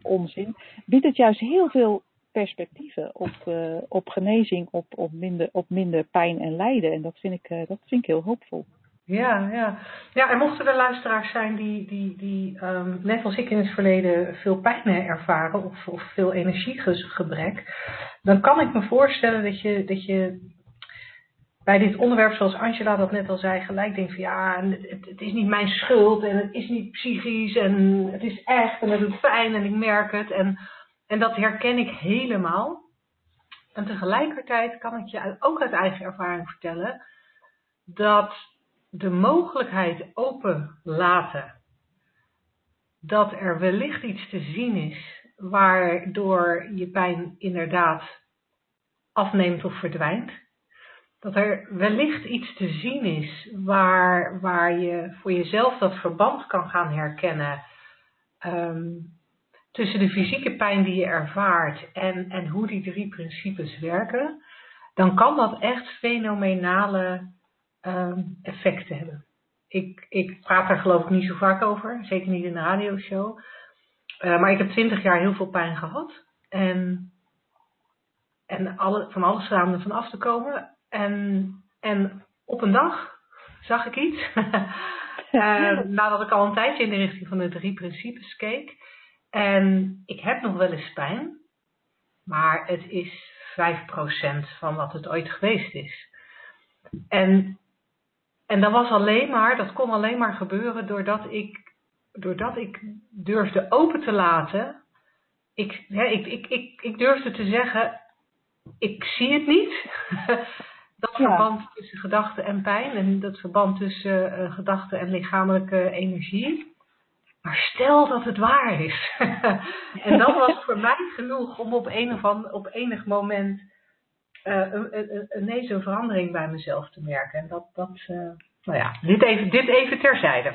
onzin, biedt het juist heel veel perspectieven op, op genezing, op, op, minder, op minder pijn en lijden. En dat vind ik, dat vind ik heel hoopvol. Ja, ja. ja, en mochten er luisteraars zijn die, die, die ehm, net als ik in het verleden veel pijn ervaren of, of veel energiegebrek, dan kan ik me voorstellen dat je, dat je bij dit onderwerp, zoals Angela dat net al zei, gelijk denkt van ja, het, is niet mijn schuld en het is niet psychisch en het is echt en het doet pijn en ik merk het. En, en dat herken ik helemaal. En tegelijkertijd kan ik je ook uit eigen ervaring vertellen dat de mogelijkheid open laten dat er wellicht iets te zien is waardoor je pijn inderdaad afneemt of verdwijnt. Dat er wellicht iets te zien is waar, waar je voor jezelf dat verband kan gaan herkennen ehm, tussen de fysieke pijn die je ervaart en, en hoe die drie principes werken, dan kan dat echt fenomenale ehm, effecten hebben. Ik, ik praat daar geloof ik niet zo vaak over, zeker niet in de radioshow. Eh, maar ik heb twintig jaar heel veel pijn gehad. En, en alle, van alles gedaan om er van af te komen. En, en op een dag zag ik iets. Eh, nadat ik al een tijdje in de richting van de drie principes keek. En ik heb nog wel eens pijn. Maar het is 5% van wat het ooit geweest is. En, en dat was alleen maar, dat kon alleen maar gebeuren doordat ik, doordat ik durfde open te laten. Ik, hè, ik, ik, ik, ik durfde te zeggen, ik zie het niet. dat Ja. verband tussen gedachte en pijn en dat verband tussen eh, gedachte en lichamelijke energie. Maar stel dat het waar is. en dat was voor mij genoeg om op, een of ander, op enig moment eh, een, een, een, ineens een verandering bij mezelf te merken. En dat, dat eh, nou ja, dit even, dit even terzijde.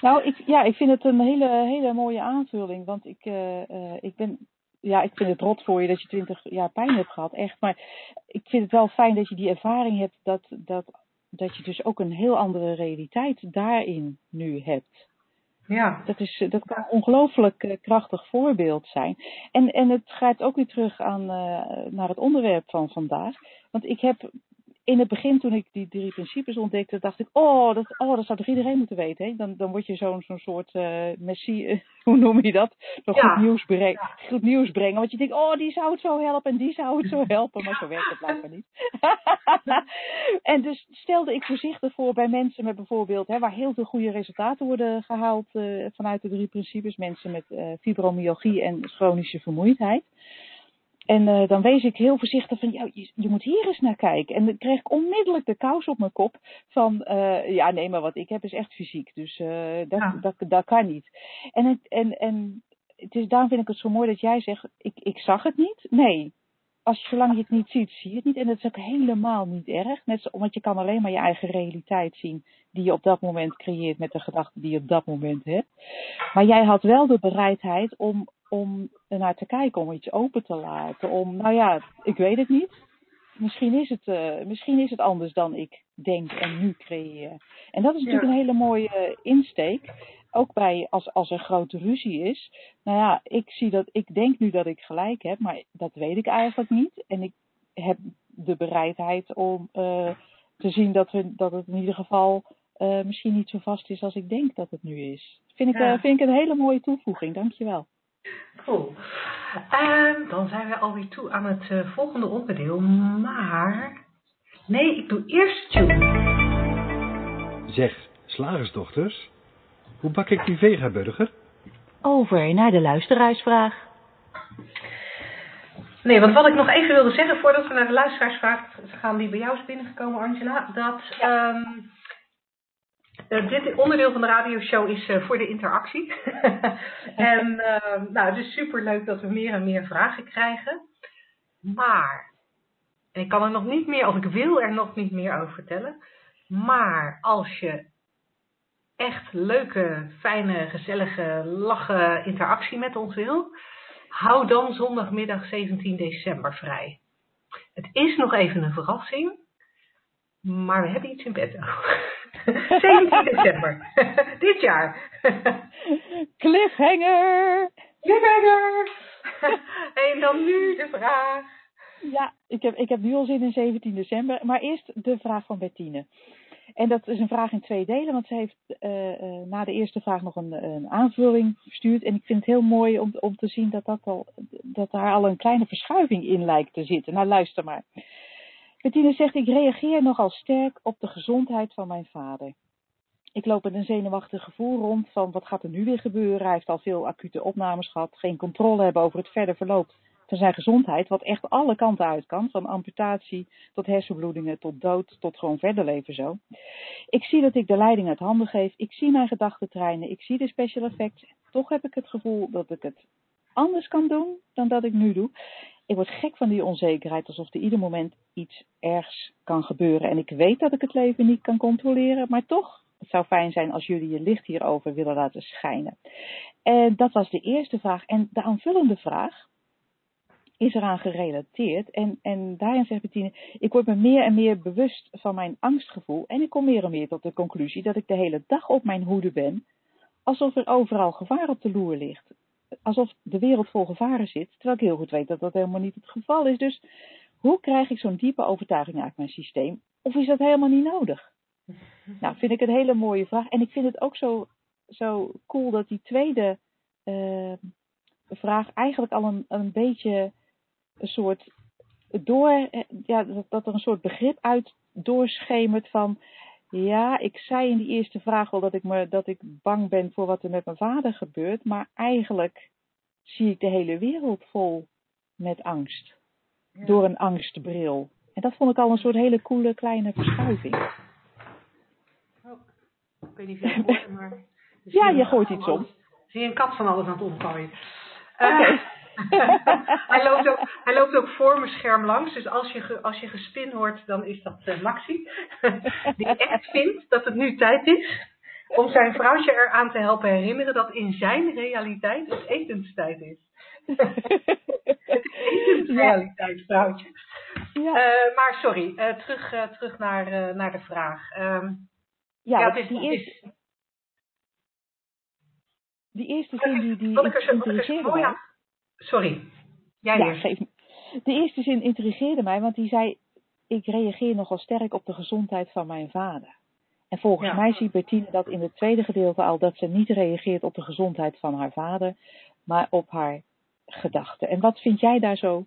Nou, ik, ja, ik vind het een hele, hele mooie aanvulling. Want ik, eh, eh, ik ben, ja, ik vind het rot voor je dat je twintig jaar pijn hebt gehad, echt. Maar ik vind het wel fijn dat je die ervaring hebt dat, dat, dat je dus ook een heel andere realiteit daarin nu hebt. Ja. Dat, is, dat kan een ongelooflijk eh, krachtig voorbeeld zijn. En, en het gaat ook weer terug aan, eh, naar het onderwerp van vandaag. Want ik heb in het begin, toen ik die drie principes ontdekte, dacht ik, oh, dat, oh, dat zou toch iedereen moeten weten. Hè? Dan, dan word je zo'n zo'n soort uh, messie, hoe noem je dat? Nog Ja. goed, nieuws brengen, goed nieuws brengen. Want je denkt, oh, die zou het zo helpen en die zou het zo helpen. Maar zo werkt het blijkbaar niet. en dus stelde ik voorzichtig voor bij mensen met bijvoorbeeld, hè, waar heel veel goede resultaten worden gehaald uh, vanuit de drie principes. Mensen met fibromyalgie en chronische vermoeidheid. En uh, dan wees ik heel voorzichtig van, ja, je, je, moet hier eens naar kijken. En dan kreeg ik onmiddellijk de kous op mijn kop van, uh, ja, nee, maar wat ik heb is echt fysiek. Dus uh, dat, Ja. dat, dat kan niet. En, het, en, en het is, daarom vind ik het zo mooi dat jij zegt, ik, ik zag het niet. Nee, als, zolang je het niet ziet, zie je het niet. En dat is ook helemaal niet erg. Net zo, want je kan alleen maar je eigen realiteit zien die je op dat moment creëert met de gedachten die je op dat moment hebt. Maar jij had wel de bereidheid om, om ernaar te kijken, om iets open te laten. Om, nou ja, ik weet het niet. Misschien is het, uh, misschien is het anders dan ik denk en nu creëer. En dat is natuurlijk Ja. een hele mooie insteek. Ook bij als, als er grote ruzie is. Nou ja, ik zie dat, ik denk nu dat ik gelijk heb, maar dat weet ik eigenlijk niet. En ik heb de bereidheid om uh, te zien dat, we, dat het in ieder geval uh, misschien niet zo vast is als ik denk dat het nu is. Vind ik, Ja. vind ik een hele mooie toevoeging, dankjewel. Cool. Ehm, dan zijn we alweer toe aan het eh, volgende onderdeel. Maar. Nee, ik doe eerst tune. Zeg, slagersdochters, hoe bak ik die vegaburger? Over naar de luisteraarsvraag. Nee, want wat ik nog even wilde zeggen voordat we naar de luisteraarsvraag gaan die bij jou is binnengekomen, Angela. Dat ehm, eh, dit onderdeel van de radioshow is eh, voor de interactie. en ehm, nou, het is super leuk dat we meer en meer vragen krijgen. Maar, en ik kan er nog niet meer, of ik wil er nog niet meer over vertellen. Maar als je echt leuke, fijne, gezellige, lachen interactie met ons wil, hou dan zondagmiddag 17 december vrij. Het is nog even een verrassing, maar we hebben iets in petto. 17 december, dit jaar. Cliffhanger! Cliffhanger! en dan nu de vraag. Ja, ik heb, ik heb nu al zin in 17 december. Maar eerst de vraag van Bettine. En dat is een vraag in twee delen, want ze heeft uh, uh, na de eerste vraag nog een, een, aanvulling verstuurd. En ik vind het heel mooi om, om te zien dat, dat, al, dat daar al een kleine verschuiving in lijkt te zitten. Nou, luister maar. Bettine zegt, ik reageer nogal sterk op de gezondheid van mijn vader. Ik loop met een zenuwachtig gevoel rond van wat gaat er nu weer gebeuren. Hij heeft al veel acute opnames gehad, geen controle hebben over het verder verloop van zijn gezondheid, wat echt alle kanten uit kan, van amputatie tot hersenbloedingen, tot dood, tot gewoon verder leven zo. Ik zie dat ik de leiding uit handen geef, ik zie mijn gedachten treinen, ik zie de special effects. Toch heb ik het gevoel dat ik het anders kan doen dan dat ik nu doe. Ik word gek van die onzekerheid, alsof er ieder moment iets ergs kan gebeuren. En ik weet dat ik het leven niet kan controleren, maar toch, het zou fijn zijn als jullie je licht hierover willen laten schijnen. En dat was de eerste vraag. En de aanvullende vraag, is eraan gerelateerd. En, en daarin zegt Bettine, ik word me meer en meer bewust van mijn angstgevoel. En ik kom meer en meer tot de conclusie dat ik de hele dag op mijn hoede ben. Alsof er overal gevaar op de loer ligt. Alsof de wereld vol gevaren zit. Terwijl ik heel goed weet dat dat helemaal niet het geval is. Dus hoe krijg ik zo'n diepe overtuiging uit mijn systeem? Of is dat helemaal niet nodig? Nou, vind ik een hele mooie vraag. En ik vind het ook zo, zo cool dat die tweede uh, vraag eigenlijk al een, een beetje een soort door, ja, dat er een soort begrip uit doorschemert van, ja, ik zei in die eerste vraag wel dat ik, me, dat ik bang ben voor wat er met mijn vader gebeurt, maar eigenlijk zie ik de hele wereld vol met angst. Ja. Door een angstbril. En dat vond ik al een soort hele coole kleine verschuiving. Oh, ik weet niet of je het hoort, maar... Ja, je gooit iets om. Zie je een kat van alles aan het omgooien. Oké. Okay. hij, loopt ook, hij loopt ook voor mijn scherm langs. Dus als je, als je gespin hoort, dan is dat uh, Maxi. Die echt vindt dat het nu tijd is om zijn vrouwtje eraan te helpen herinneren dat in zijn realiteit het etenstijd is. het etensrealiteit, vrouwtje. Ja. Uh, maar sorry, uh, terug, terug naar, naar de vraag. Um, ja, ja het is, die is... is die eerste zin die, die Wat ik er zo- wat ik er zo intrigeerde mooi mij. aan... Sorry. Jij Ja, eerst. geef me. De eerste zin intrigeerde mij, want die zei: Ik reageer nogal sterk op de gezondheid van mijn vader. En volgens Ja. mij ziet Bertine dat in het tweede gedeelte al dat ze niet reageert op de gezondheid van haar vader, maar op haar gedachten. En wat vind jij daar zo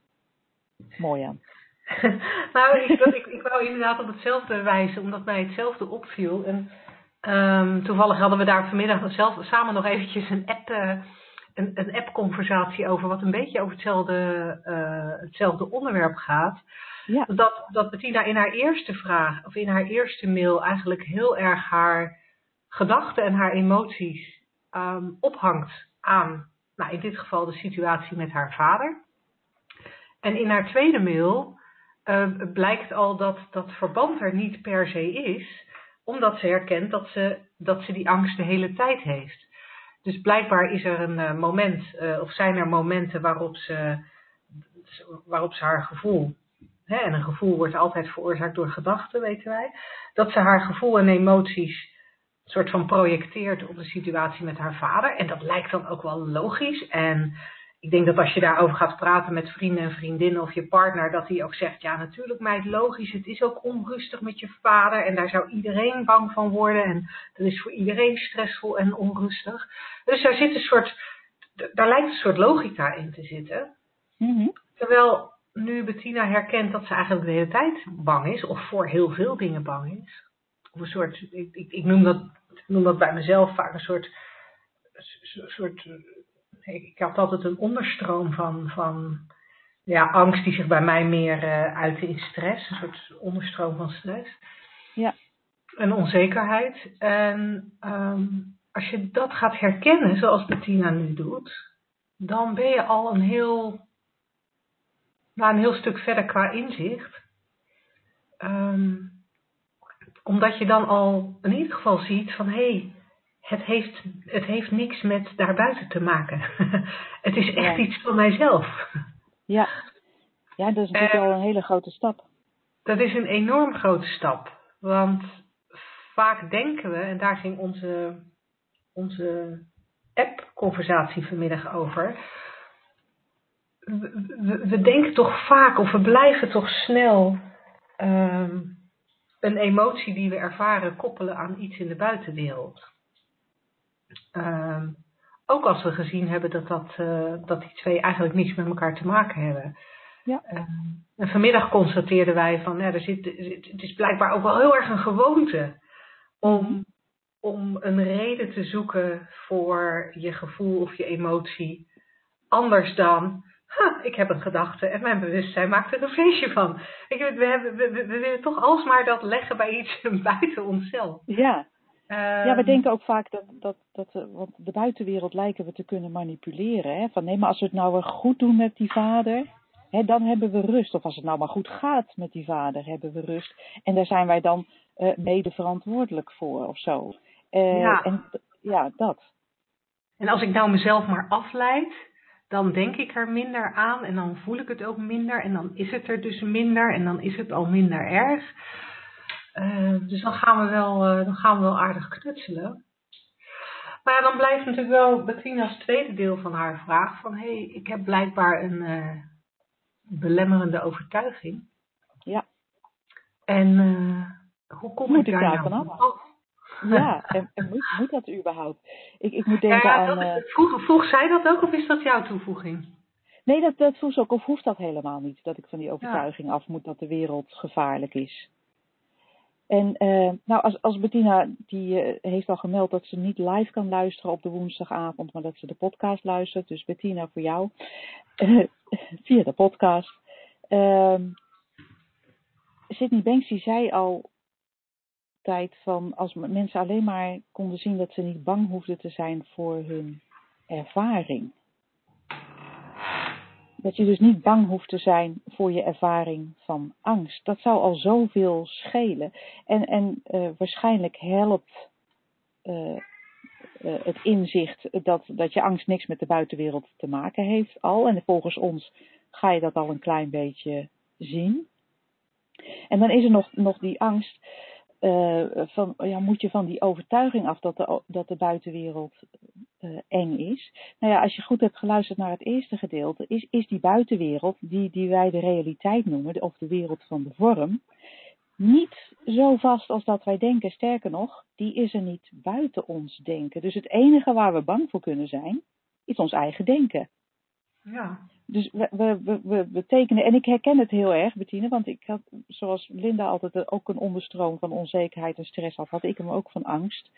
mooi aan? nou, ik, ik, ik wou inderdaad op hetzelfde wijzen, omdat mij hetzelfde opviel. En ehm, toevallig hadden we daar vanmiddag zelf, samen nog eventjes een app, eh, een, een app-conversatie over, wat een beetje over hetzelfde, eh, hetzelfde onderwerp gaat. Ja, Dat, dat Bettina in haar eerste vraag, of in haar eerste mail, eigenlijk heel erg haar gedachten en haar emoties ehm, ophangt aan, nou in dit geval de situatie met haar vader. En in haar tweede mail eh, blijkt al dat dat verband er niet per se is, omdat ze herkent dat ze, dat ze die angst de hele tijd heeft. Dus blijkbaar is er een eh, moment, eh, of zijn er momenten waarop ze, waarop ze haar gevoel, hè, en een gevoel wordt altijd veroorzaakt door gedachten, weten wij, dat ze haar gevoel en emoties soort van projecteert op de situatie met haar vader. En dat lijkt dan ook wel logisch. En ik denk dat als je daarover gaat praten met vrienden en vriendinnen of je partner, dat die ook zegt, ja natuurlijk meid, logisch, het is ook onrustig met je vader en daar zou iedereen bang van worden en dat is voor iedereen stressvol en onrustig. Dus daar zit een soort, daar lijkt een soort logica in te zitten. Mhm. Terwijl nu Bettina herkent dat ze eigenlijk de hele tijd bang is, of voor heel veel dingen bang is. Of een soort, ik, ik, ik noem, dat, ik noem dat bij mezelf vaak een soort, een soort ik, ik had altijd een onderstroom van, van ja, angst die zich bij mij meer uh, uitte in stress, een soort onderstroom van stress. Ja. En onzekerheid. En um, als je dat gaat herkennen, zoals Bettina nu doet, dan ben je al een heel nou, een heel stuk verder qua inzicht. Um, omdat je dan al in ieder geval ziet van hé, hey, het, heeft, het heeft niks met daarbuiten te maken. het is echt Ja. iets van mijzelf. Ja. ja, dat is natuurlijk Eh, al een hele grote stap. Dat is een enorm grote stap. Want vaak denken we, en daar ging onze, onze app-conversatie vanmiddag over. We, we, we denken toch vaak, of we blijven toch snel um, een emotie die we ervaren koppelen aan iets in de buitenwereld. Um, ook als we gezien hebben dat, dat, uh, dat die twee eigenlijk niets met elkaar te maken hebben. Ja. Um, en vanmiddag constateerden wij van, ja, er zit, het is blijkbaar ook wel heel erg een gewoonte om, om een reden te zoeken voor je gevoel of je emotie. Anders dan, ha, ik heb een gedachte en mijn bewustzijn maakt er een feestje van. Ik, we, hebben, we, we, we willen toch alsmaar dat leggen bij iets buiten onszelf. Ja. Ja, we denken ook vaak dat, dat, dat we- want de buitenwereld lijken we te kunnen manipuleren. Hè? Van nee, maar als we het nou weer goed doen met die vader, hè, dan hebben we rust. Of als het nou maar goed gaat met die vader, hebben we rust. En daar zijn wij dan eh, mede verantwoordelijk voor of zo. Eh, Ja. En ja, dat. En als ik nou mezelf maar afleid, dan denk ik er minder aan en dan voel ik het ook minder en dan is het er dus minder en dan is het al minder erg. Eh, dus dan gaan, we wel, eh, dan gaan we wel aardig knutselen. Maar ja, dan blijft natuurlijk wel Bettina's tweede deel van haar vraag van hé, hey, ik heb blijkbaar een eh, belemmerende overtuiging. Ja. En hoe kom Moet ik daar daar nou vanaf? af? Ja, en, en moet, moet dat überhaupt? Ik, ik moet denken Ja, aan. is vroeg, vroeg zij dat ook of is dat jouw toevoeging? Nee, dat, dat voelt ook, of hoeft dat helemaal niet, dat ik van die overtuiging af moet dat de wereld gevaarlijk is. En eh, nou, als, als Bettina, die eh, heeft al gemeld dat ze niet live kan luisteren op de woensdagavond, maar dat ze de podcast luistert. Dus Bettina, voor jou, eh, via de podcast. Ehm Sydney Banks die zei al tijd van als mensen alleen maar konden zien dat ze niet bang hoefden te zijn voor hun ervaring. Dat je dus niet bang hoeft te zijn voor je ervaring van angst. Dat zou al zoveel schelen. En, en eh, waarschijnlijk helpt eh, eh, het inzicht dat, dat je angst niks met de buitenwereld te maken heeft al. En volgens ons ga je dat al een klein beetje zien. En dan is er nog, nog die angst eh, van, ja, moet je van die overtuiging af dat de, dat de buitenwereld uh, eng is. Nou ja, als je goed hebt geluisterd naar het eerste gedeelte, is, is die buitenwereld, die, die wij de realiteit noemen, of de wereld van de vorm, niet zo vast als dat wij denken. Sterker nog, die is er niet buiten ons denken. Dus het enige waar we bang voor kunnen zijn, is ons eigen denken. Ja. Dus we, we, we, tekenen, en ik herken het heel erg, Bettine, want ik had, zoals Linda altijd ook een onderstroom van onzekerheid en stress had, had ik hem ook van angst.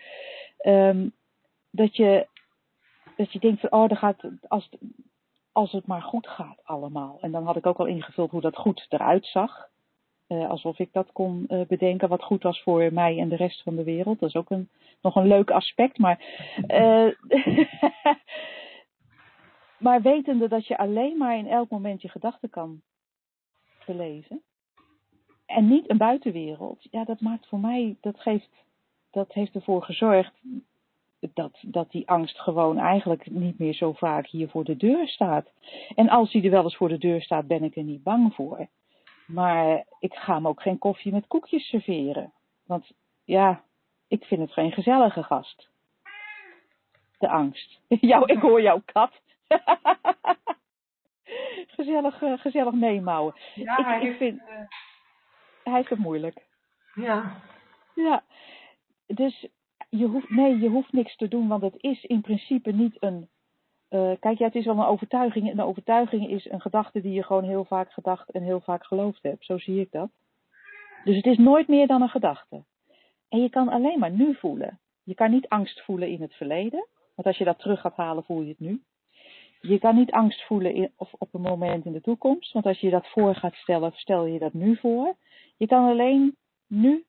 Um, dat, je, dat je denkt van, oh, dan gaat, als, als het maar goed gaat allemaal. En dan had ik ook al ingevuld hoe dat goed eruit zag. Uh, alsof ik dat kon uh, bedenken wat goed was voor mij en de rest van de wereld. Dat is ook een, nog een leuk aspect. Maar, uh, maar wetende dat je alleen maar in elk moment je gedachten kan beleven. En niet een buitenwereld. Ja, dat maakt voor mij, dat geeft, dat heeft ervoor gezorgd dat, dat die angst gewoon eigenlijk niet meer zo vaak hier voor de deur staat. En als die er wel eens voor de deur staat, ben ik er niet bang voor. Maar ik ga hem ook geen koffie met koekjes serveren. Want ja, ik vind het geen gezellige gast. De angst. Jou, ik hoor jouw kat. gezellig, uh, gezellig meemouwen. Ja, ik, hij, ik heeft, vind, uh... hij heeft het moeilijk. Ja. Ja. Dus je hoeft, nee, je hoeft niks te doen, want het is in principe niet een uh, kijk, ja, het is wel een overtuiging. En een overtuiging is een gedachte die je gewoon heel vaak gedacht en heel vaak geloofd hebt. Zo zie ik dat. Dus het is nooit meer dan een gedachte. En je kan alleen maar nu voelen. Je kan niet angst voelen in het verleden. Want als je dat terug gaat halen, voel je het nu. Je kan niet angst voelen of op een moment in de toekomst. Want als je dat voor gaat stellen, stel je dat nu voor. Je kan alleen nu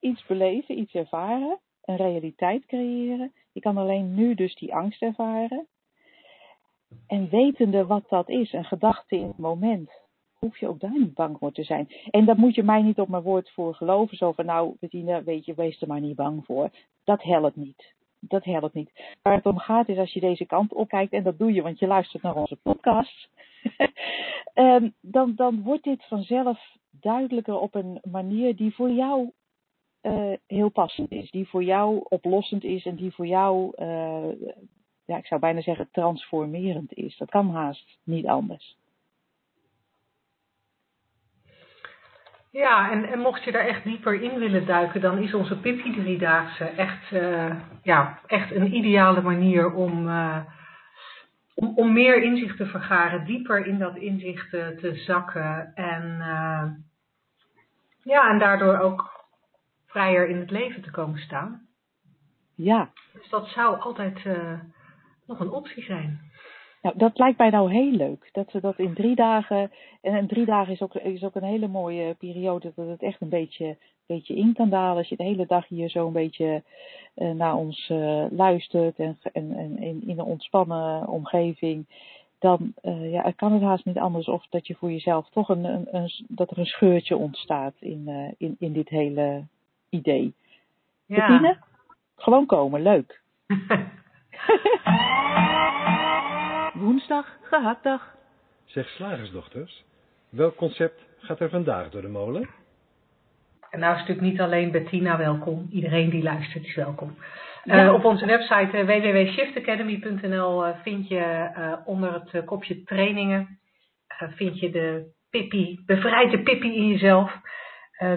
iets beleven, iets ervaren. Een realiteit creëren. Je kan alleen nu dus die angst ervaren. En wetende wat dat is, een gedachte in het moment, hoef je ook daar niet bang voor te zijn. En dat moet je mij niet op mijn woord voor geloven. Zo van, nou, Bettina, weet je, wees er maar niet bang voor. Dat helpt niet. Dat helpt niet. Waar het om gaat is als je deze kant opkijkt, en dat doe je, want je luistert naar onze podcast. um, dan, dan wordt dit vanzelf duidelijker op een manier die voor jou uh, heel passend is. Die voor jou oplossend is en die voor jou uh, ja, ik zou bijna zeggen, transformerend is. Dat kan haast niet anders. Ja, en, en mocht je daar echt dieper in willen duiken, dan is onze Pippi Driedaagse echt, uh, ja, echt een ideale manier om, uh, om, om meer inzicht te vergaren, dieper in dat inzicht te, te zakken en, uh, ja, en daardoor ook vrijer in het leven te komen staan. Ja. Dus dat zou altijd nog een optie zijn. Nou, dat lijkt mij nou heel leuk. Dat we dat in drie dagen. En drie dagen is ook, is ook een hele mooie periode. Dat het echt een beetje, beetje in kan dalen. Als je de hele dag hier zo een beetje uh, naar ons uh, luistert. En, en, en in, in een ontspannen omgeving. Dan uh, ja, kan het haast niet anders. Of dat je voor jezelf toch een, een, een dat er een scheurtje ontstaat in, in, in dit hele idee. Ja. Bettine? Gewoon komen, leuk. Woensdag, gehaktdag. Zeg slagersdochters, welk concept gaat er vandaag door de molen? En nou is natuurlijk niet alleen Bettina welkom, iedereen die luistert is welkom. Ja. Uh, op onze website uh, www.shiftacademy.nl uh, vind je onder het kopje trainingen vind je de Pippi, bevrijd de Pippi in jezelf.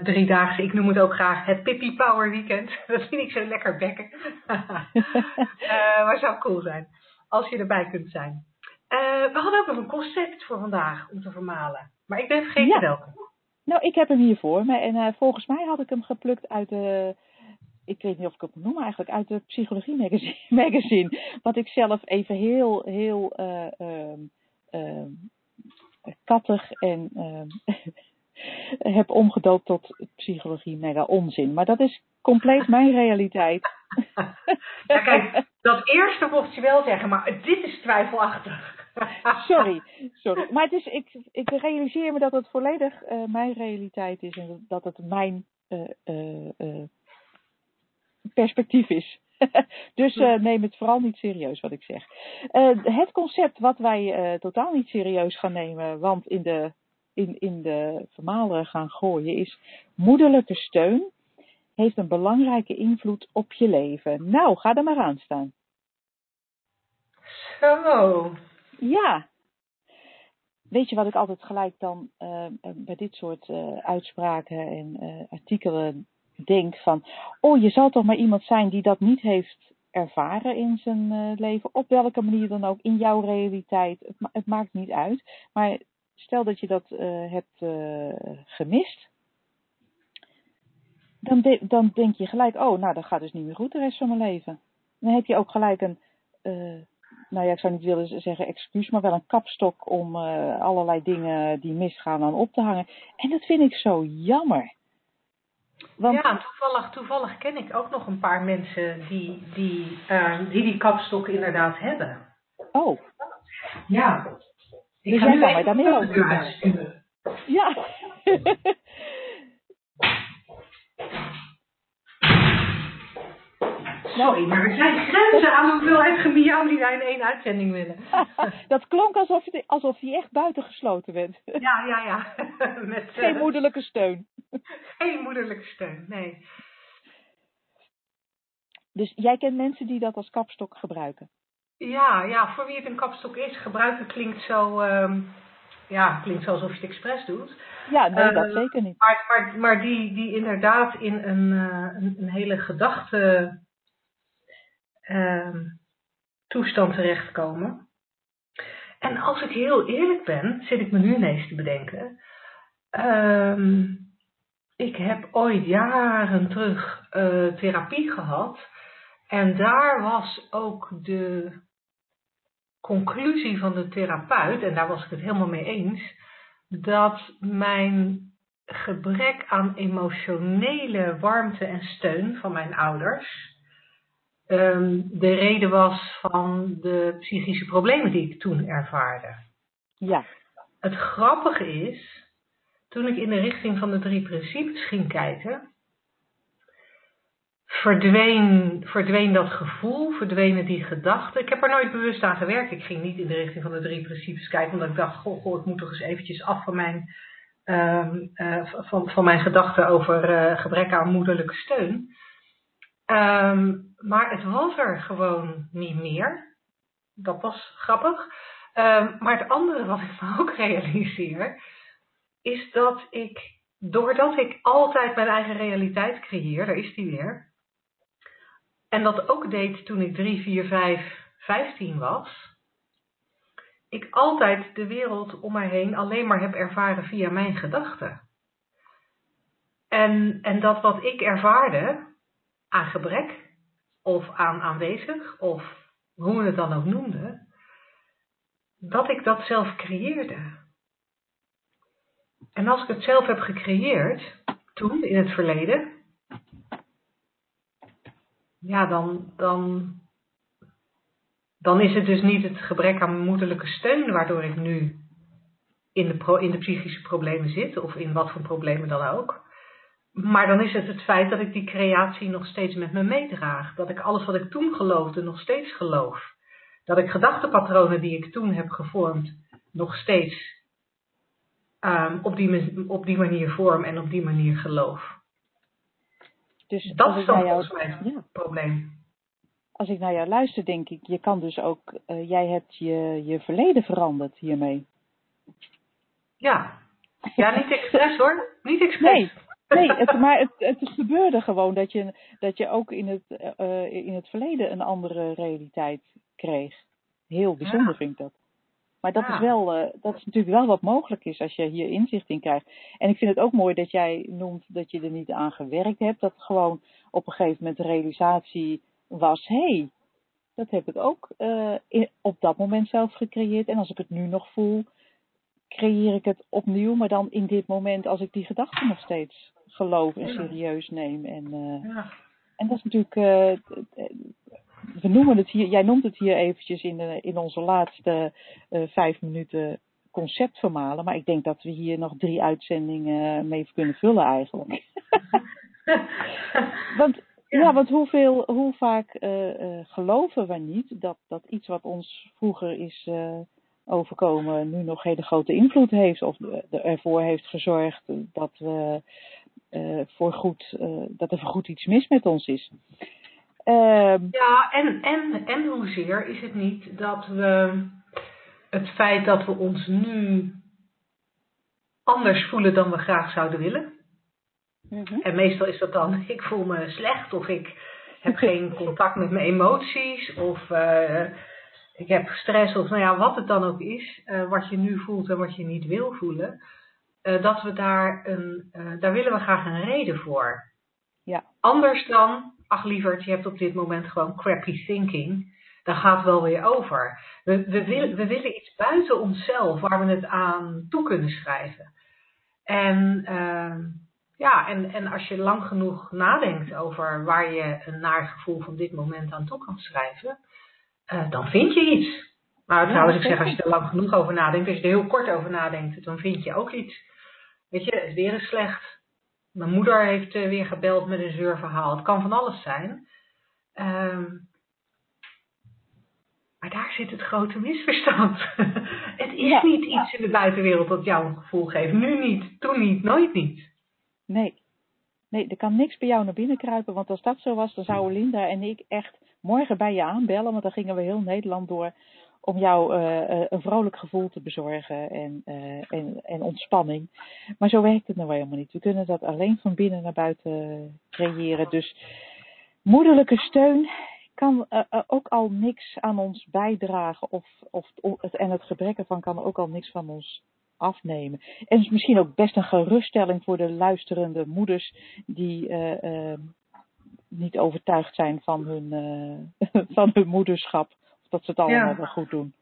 driedaagse, ik noem het ook graag het Pippi Power Weekend. Dat vind ik zo lekker bekken. maar zou cool zijn als je erbij kunt zijn. Uh, we hadden ook nog een concept voor vandaag om te vermalen. Maar ik ben vergeten Ja. welke. Nou, ik heb hem hier voor me. En uh, volgens mij had ik hem geplukt uit de. Ik weet niet of ik het moet noemen eigenlijk. Uit de Psychologie Magazine. magazine wat ik zelf even heel, heel. Uh, kattig en. Heb omgedoopt tot Psychologie Mega Onzin. Maar dat is compleet mijn realiteit. ja, kijk, dat eerste mocht je wel zeggen, maar dit is twijfelachtig. sorry, sorry. Maar het is, ik, ik realiseer me dat het volledig uh, mijn realiteit is en dat het mijn uh, uh, perspectief is. dus neem het vooral niet serieus wat ik zeg. het concept wat wij totaal niet serieus gaan nemen, want in de, in, in de vermalen gaan gooien, is moederlijke steun. heeft een belangrijke invloed op je leven. Nou, ga er maar aan staan. Zo. Ja. Weet je wat ik altijd gelijk dan uh, bij dit soort uh, uitspraken en uh, artikelen denk van, oh, je zal toch maar iemand zijn die dat niet heeft ervaren in zijn leven, op welke manier dan ook, in jouw realiteit. Het, ma het maakt niet uit. Maar stel dat je dat hebt gemist, dan, de dan denk je gelijk, oh, nou, dat gaat dus niet meer goed de rest van mijn leven. Dan heb je ook gelijk een, nou ja, ik zou niet willen zeggen excuus, maar wel een kapstok om allerlei dingen die misgaan aan op te hangen. En dat vind ik zo jammer. Want... Ja, toevallig, toevallig ken ik ook nog een paar mensen die die, die, die kapstok inderdaad hebben. Oh. Ja. Ik dus ga jij kan mij daar meer over Ja. Sorry, maar er zijn grenzen aan hoeveelheid gemiauw die wij in één uitzending willen. dat klonk alsof je, alsof je echt buitengesloten bent. Ja, ja, ja. Met, Geen uh, moederlijke steun. Geen moederlijke steun, nee. Dus jij kent mensen die dat als kapstok gebruiken? Ja, ja, voor wie het een kapstok is, gebruiken klinkt zo, um, ja, klinkt zo alsof je het expres doet. Ja, nee, dat uh, zeker niet. Maar, maar, maar die, die inderdaad in een, uh, een, een hele gedachte uh, toestand terechtkomen. En als ik heel eerlijk ben, zit ik me nu ineens te bedenken. Ik heb ooit jaren terug uh, therapie gehad. En daar was ook de conclusie van de therapeut, en daar was ik het helemaal mee eens, dat mijn gebrek aan emotionele warmte en steun van mijn ouders um, de reden was van de psychische problemen die ik toen ervaarde. Ja. Het grappige is, toen ik in de richting van de drie principes ging kijken, verdween, verdween dat gevoel, verdwenen die gedachten. Ik heb er nooit bewust aan gewerkt. Ik ging niet in de richting van de drie principes kijken, omdat ik dacht, goh, goh ik moet toch eens eventjes af van mijn, um, uh, van, van mijn gedachten over uh, gebrek aan moederlijke steun. Um, maar het was er gewoon niet meer. Dat was grappig. Um, maar het andere wat ik me ook realiseer, is dat ik, doordat ik altijd mijn eigen realiteit creëer, daar is die weer. En dat ook deed toen ik 3, 4, 5, 15 was. Ik altijd de wereld om mij heen alleen maar heb ervaren via mijn gedachten. En, en dat wat ik ervaarde, aan gebrek of aan aanwezig, of hoe we het dan ook noemden, dat ik dat zelf creëerde. En als ik het zelf heb gecreëerd, toen in het verleden, ja, dan, dan, dan is het dus niet het gebrek aan moederlijke steun waardoor ik nu in de, pro, in de psychische problemen zit, of in wat voor problemen dan ook. Maar dan is het het feit dat ik die creatie nog steeds met me meedraag. Dat ik alles wat ik toen geloofde nog steeds geloof. Dat ik gedachtepatronen die ik toen heb gevormd nog steeds um, op, die, op die manier vorm en op die manier geloof. Dus dat is dan volgens mij het ja. probleem. Als ik naar jou luister, denk ik, je kan dus ook, uh, jij hebt je, je verleden veranderd hiermee. Ja. Ja, niet expres hoor. Niet expres. Nee. Nee, het, maar het, het gebeurde gewoon dat je, dat je ook in het, uh, in het verleden een andere realiteit kreeg. Heel bijzonder ja. vind ik dat. Maar dat, ja. is wel, uh, dat is natuurlijk wel wat mogelijk is als je hier inzicht in krijgt. En ik vind het ook mooi dat jij noemt dat je er niet aan gewerkt hebt. Dat gewoon op een gegeven moment de realisatie was, hé, hey, dat heb ik ook uh, in, op dat moment zelf gecreëerd. En als ik het nu nog voel, creëer ik het opnieuw, maar dan in dit moment als ik die gedachten nog steeds geloof en serieus neem. En, uh, ja. en dat is natuurlijk, we noemen het hier, jij noemt het hier eventjes in, de, in onze laatste uh, vijf minuten conceptvermalen, maar ik denk dat we hier nog drie uitzendingen mee kunnen vullen eigenlijk. want ja. ja, want hoeveel, hoe vaak geloven we niet dat, dat iets wat ons vroeger is overkomen nu nog hele grote invloed heeft of ervoor heeft gezorgd dat we uh, voor goed, dat er voorgoed iets mis met ons is. Ehm, ja, en, en, en hoezeer is het niet dat we het feit dat we ons nu anders voelen dan we graag zouden willen. Mhm. En meestal is dat dan, ik voel me slecht of ik heb geen contact met mijn emoties of uh, ik heb stress of nou ja, wat het dan ook is, uh, wat je nu voelt en wat je niet wil voelen, uh, dat we daar een, daar willen we graag een reden voor. Ja. Anders dan, ach lieverd, je hebt op dit moment gewoon crappy thinking. Dan gaat het wel weer over. We, we, willen, we willen iets buiten onszelf waar we het aan toe kunnen schrijven. En uh, ja, en, en als je lang genoeg nadenkt over waar je een naar gevoel van dit moment aan toe kan schrijven, uh, dan vind je iets. Maar trouwens, ik zeg, als je er lang genoeg over nadenkt, als je er heel kort over nadenkt, dan vind je ook iets. Weet je, het weer is slecht. Mijn moeder heeft uh, weer gebeld met een zeurverhaal. Het kan van alles zijn. Um, maar daar zit het grote misverstand. het is ja. niet iets in de buitenwereld dat jou een gevoel geeft. Nu niet, toen niet, nooit niet. Nee. Nee, er kan niks bij jou naar binnen kruipen. Want als dat zo was, dan zouden Linda en ik echt morgen bij je aanbellen. Want dan gingen we heel Nederland door om jou uh, een vrolijk gevoel te bezorgen en, uh, en, en ontspanning. Maar zo werkt het nou helemaal niet. We kunnen dat alleen van binnen naar buiten creëren. Dus moederlijke steun kan ook al niks aan ons bijdragen. Of, of, en het gebrek ervan kan ook al niks van ons afnemen. En is misschien ook best een geruststelling voor de luisterende moeders die niet overtuigd zijn van hun, van hun moederschap. Dat ze het allemaal wel goed doen.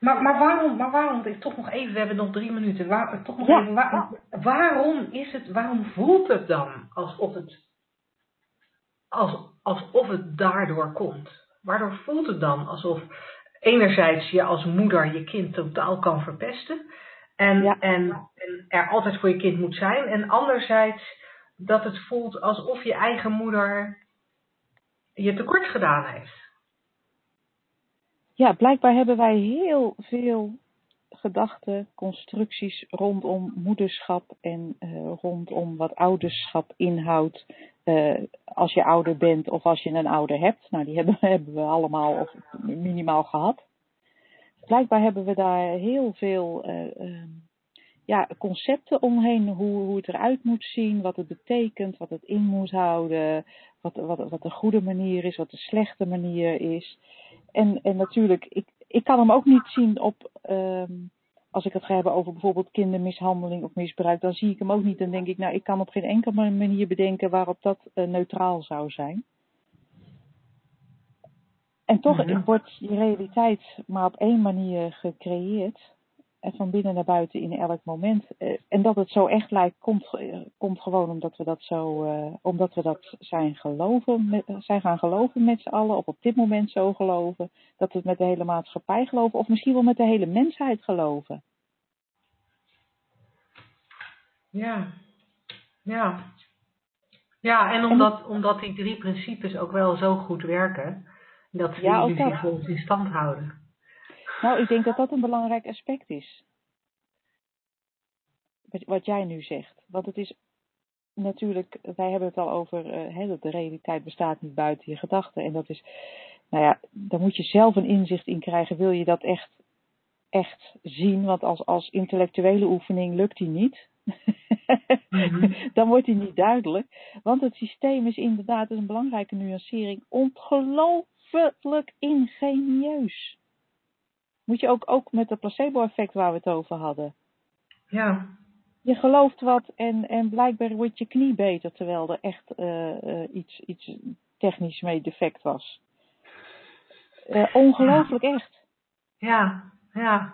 Maar, maar, waarom, maar waarom, toch nog even, we hebben nog drie minuten. Waar, toch nog ja. even, waar, waarom is het, waarom voelt het dan alsof het, als, alsof het daardoor komt? Waardoor voelt het dan alsof enerzijds je als moeder je kind totaal kan verpesten? En, ja. en, en er altijd voor je kind moet zijn. En anderzijds dat het voelt alsof je eigen moeder je tekort gedaan heeft. Ja, blijkbaar hebben wij heel veel gedachten, constructies rondom moederschap en uh, rondom wat ouderschap inhoudt. Uh, als je ouder bent of als je een ouder hebt. Nou, die hebben, we allemaal of minimaal gehad blijkbaar hebben we daar heel veel uh, ja, concepten omheen, hoe, hoe het eruit moet zien, wat het betekent, wat het in moet houden, wat, wat, wat de goede manier is, wat de slechte manier is. En, en natuurlijk, ik, ik kan hem ook niet zien op, um, als ik het ga hebben over bijvoorbeeld kindermishandeling of misbruik, dan zie ik hem ook niet. Dan denk ik, nou, ik kan op geen enkele manier bedenken waarop dat uh, neutraal zou zijn. En toch mm-hmm. wordt die realiteit maar op één manier gecreëerd. En van binnen naar buiten in elk moment. En dat het zo echt lijkt, komt, komt gewoon omdat we dat zo, uh, omdat we dat zijn, geloven, zijn gaan geloven met z'n allen. Of op dit moment zo geloven. Dat we het met de hele maatschappij geloven. Of misschien wel met de hele mensheid geloven. Ja, ja. Ja, en omdat, omdat die drie principes ook wel zo goed werken dat ze ja, die illusie in stand houden. Nou, ik denk dat dat een belangrijk aspect is. Wat jij nu zegt. Want het is natuurlijk, wij hebben het al over uh, hè, dat de realiteit bestaat niet buiten je gedachten. En dat is, nou ja, daar moet je zelf een inzicht in krijgen. Wil je dat echt, echt zien? Want als, als intellectuele oefening lukt die niet. mm-hmm. Dan wordt die niet duidelijk. Want het systeem is inderdaad, is een belangrijke nuancering, ongelooflijk ingenieus. Moet je ook, ook met het placebo-effect waar we het over hadden. Ja. Je gelooft wat en, en blijkbaar wordt je knie beter, terwijl er echt uh, uh, iets, iets technisch mee defect was. Uh, ongelooflijk ja. echt. Ja, ja.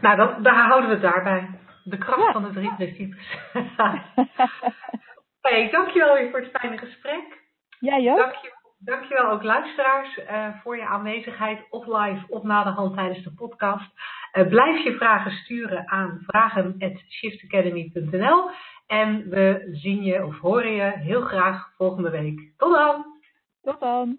Nou, dan, daar houden we het daarbij. De kracht ja. van de drie principes. hey, dankjewel weer voor het fijne gesprek. Jij ook. Dankjewel Dankjewel ook luisteraars uh, voor je aanwezigheid of live of na de hand tijdens de podcast. Uh, blijf je vragen sturen aan vragen.shiftacademy.nl en we zien je of horen je heel graag volgende week. Tot dan! Tot dan!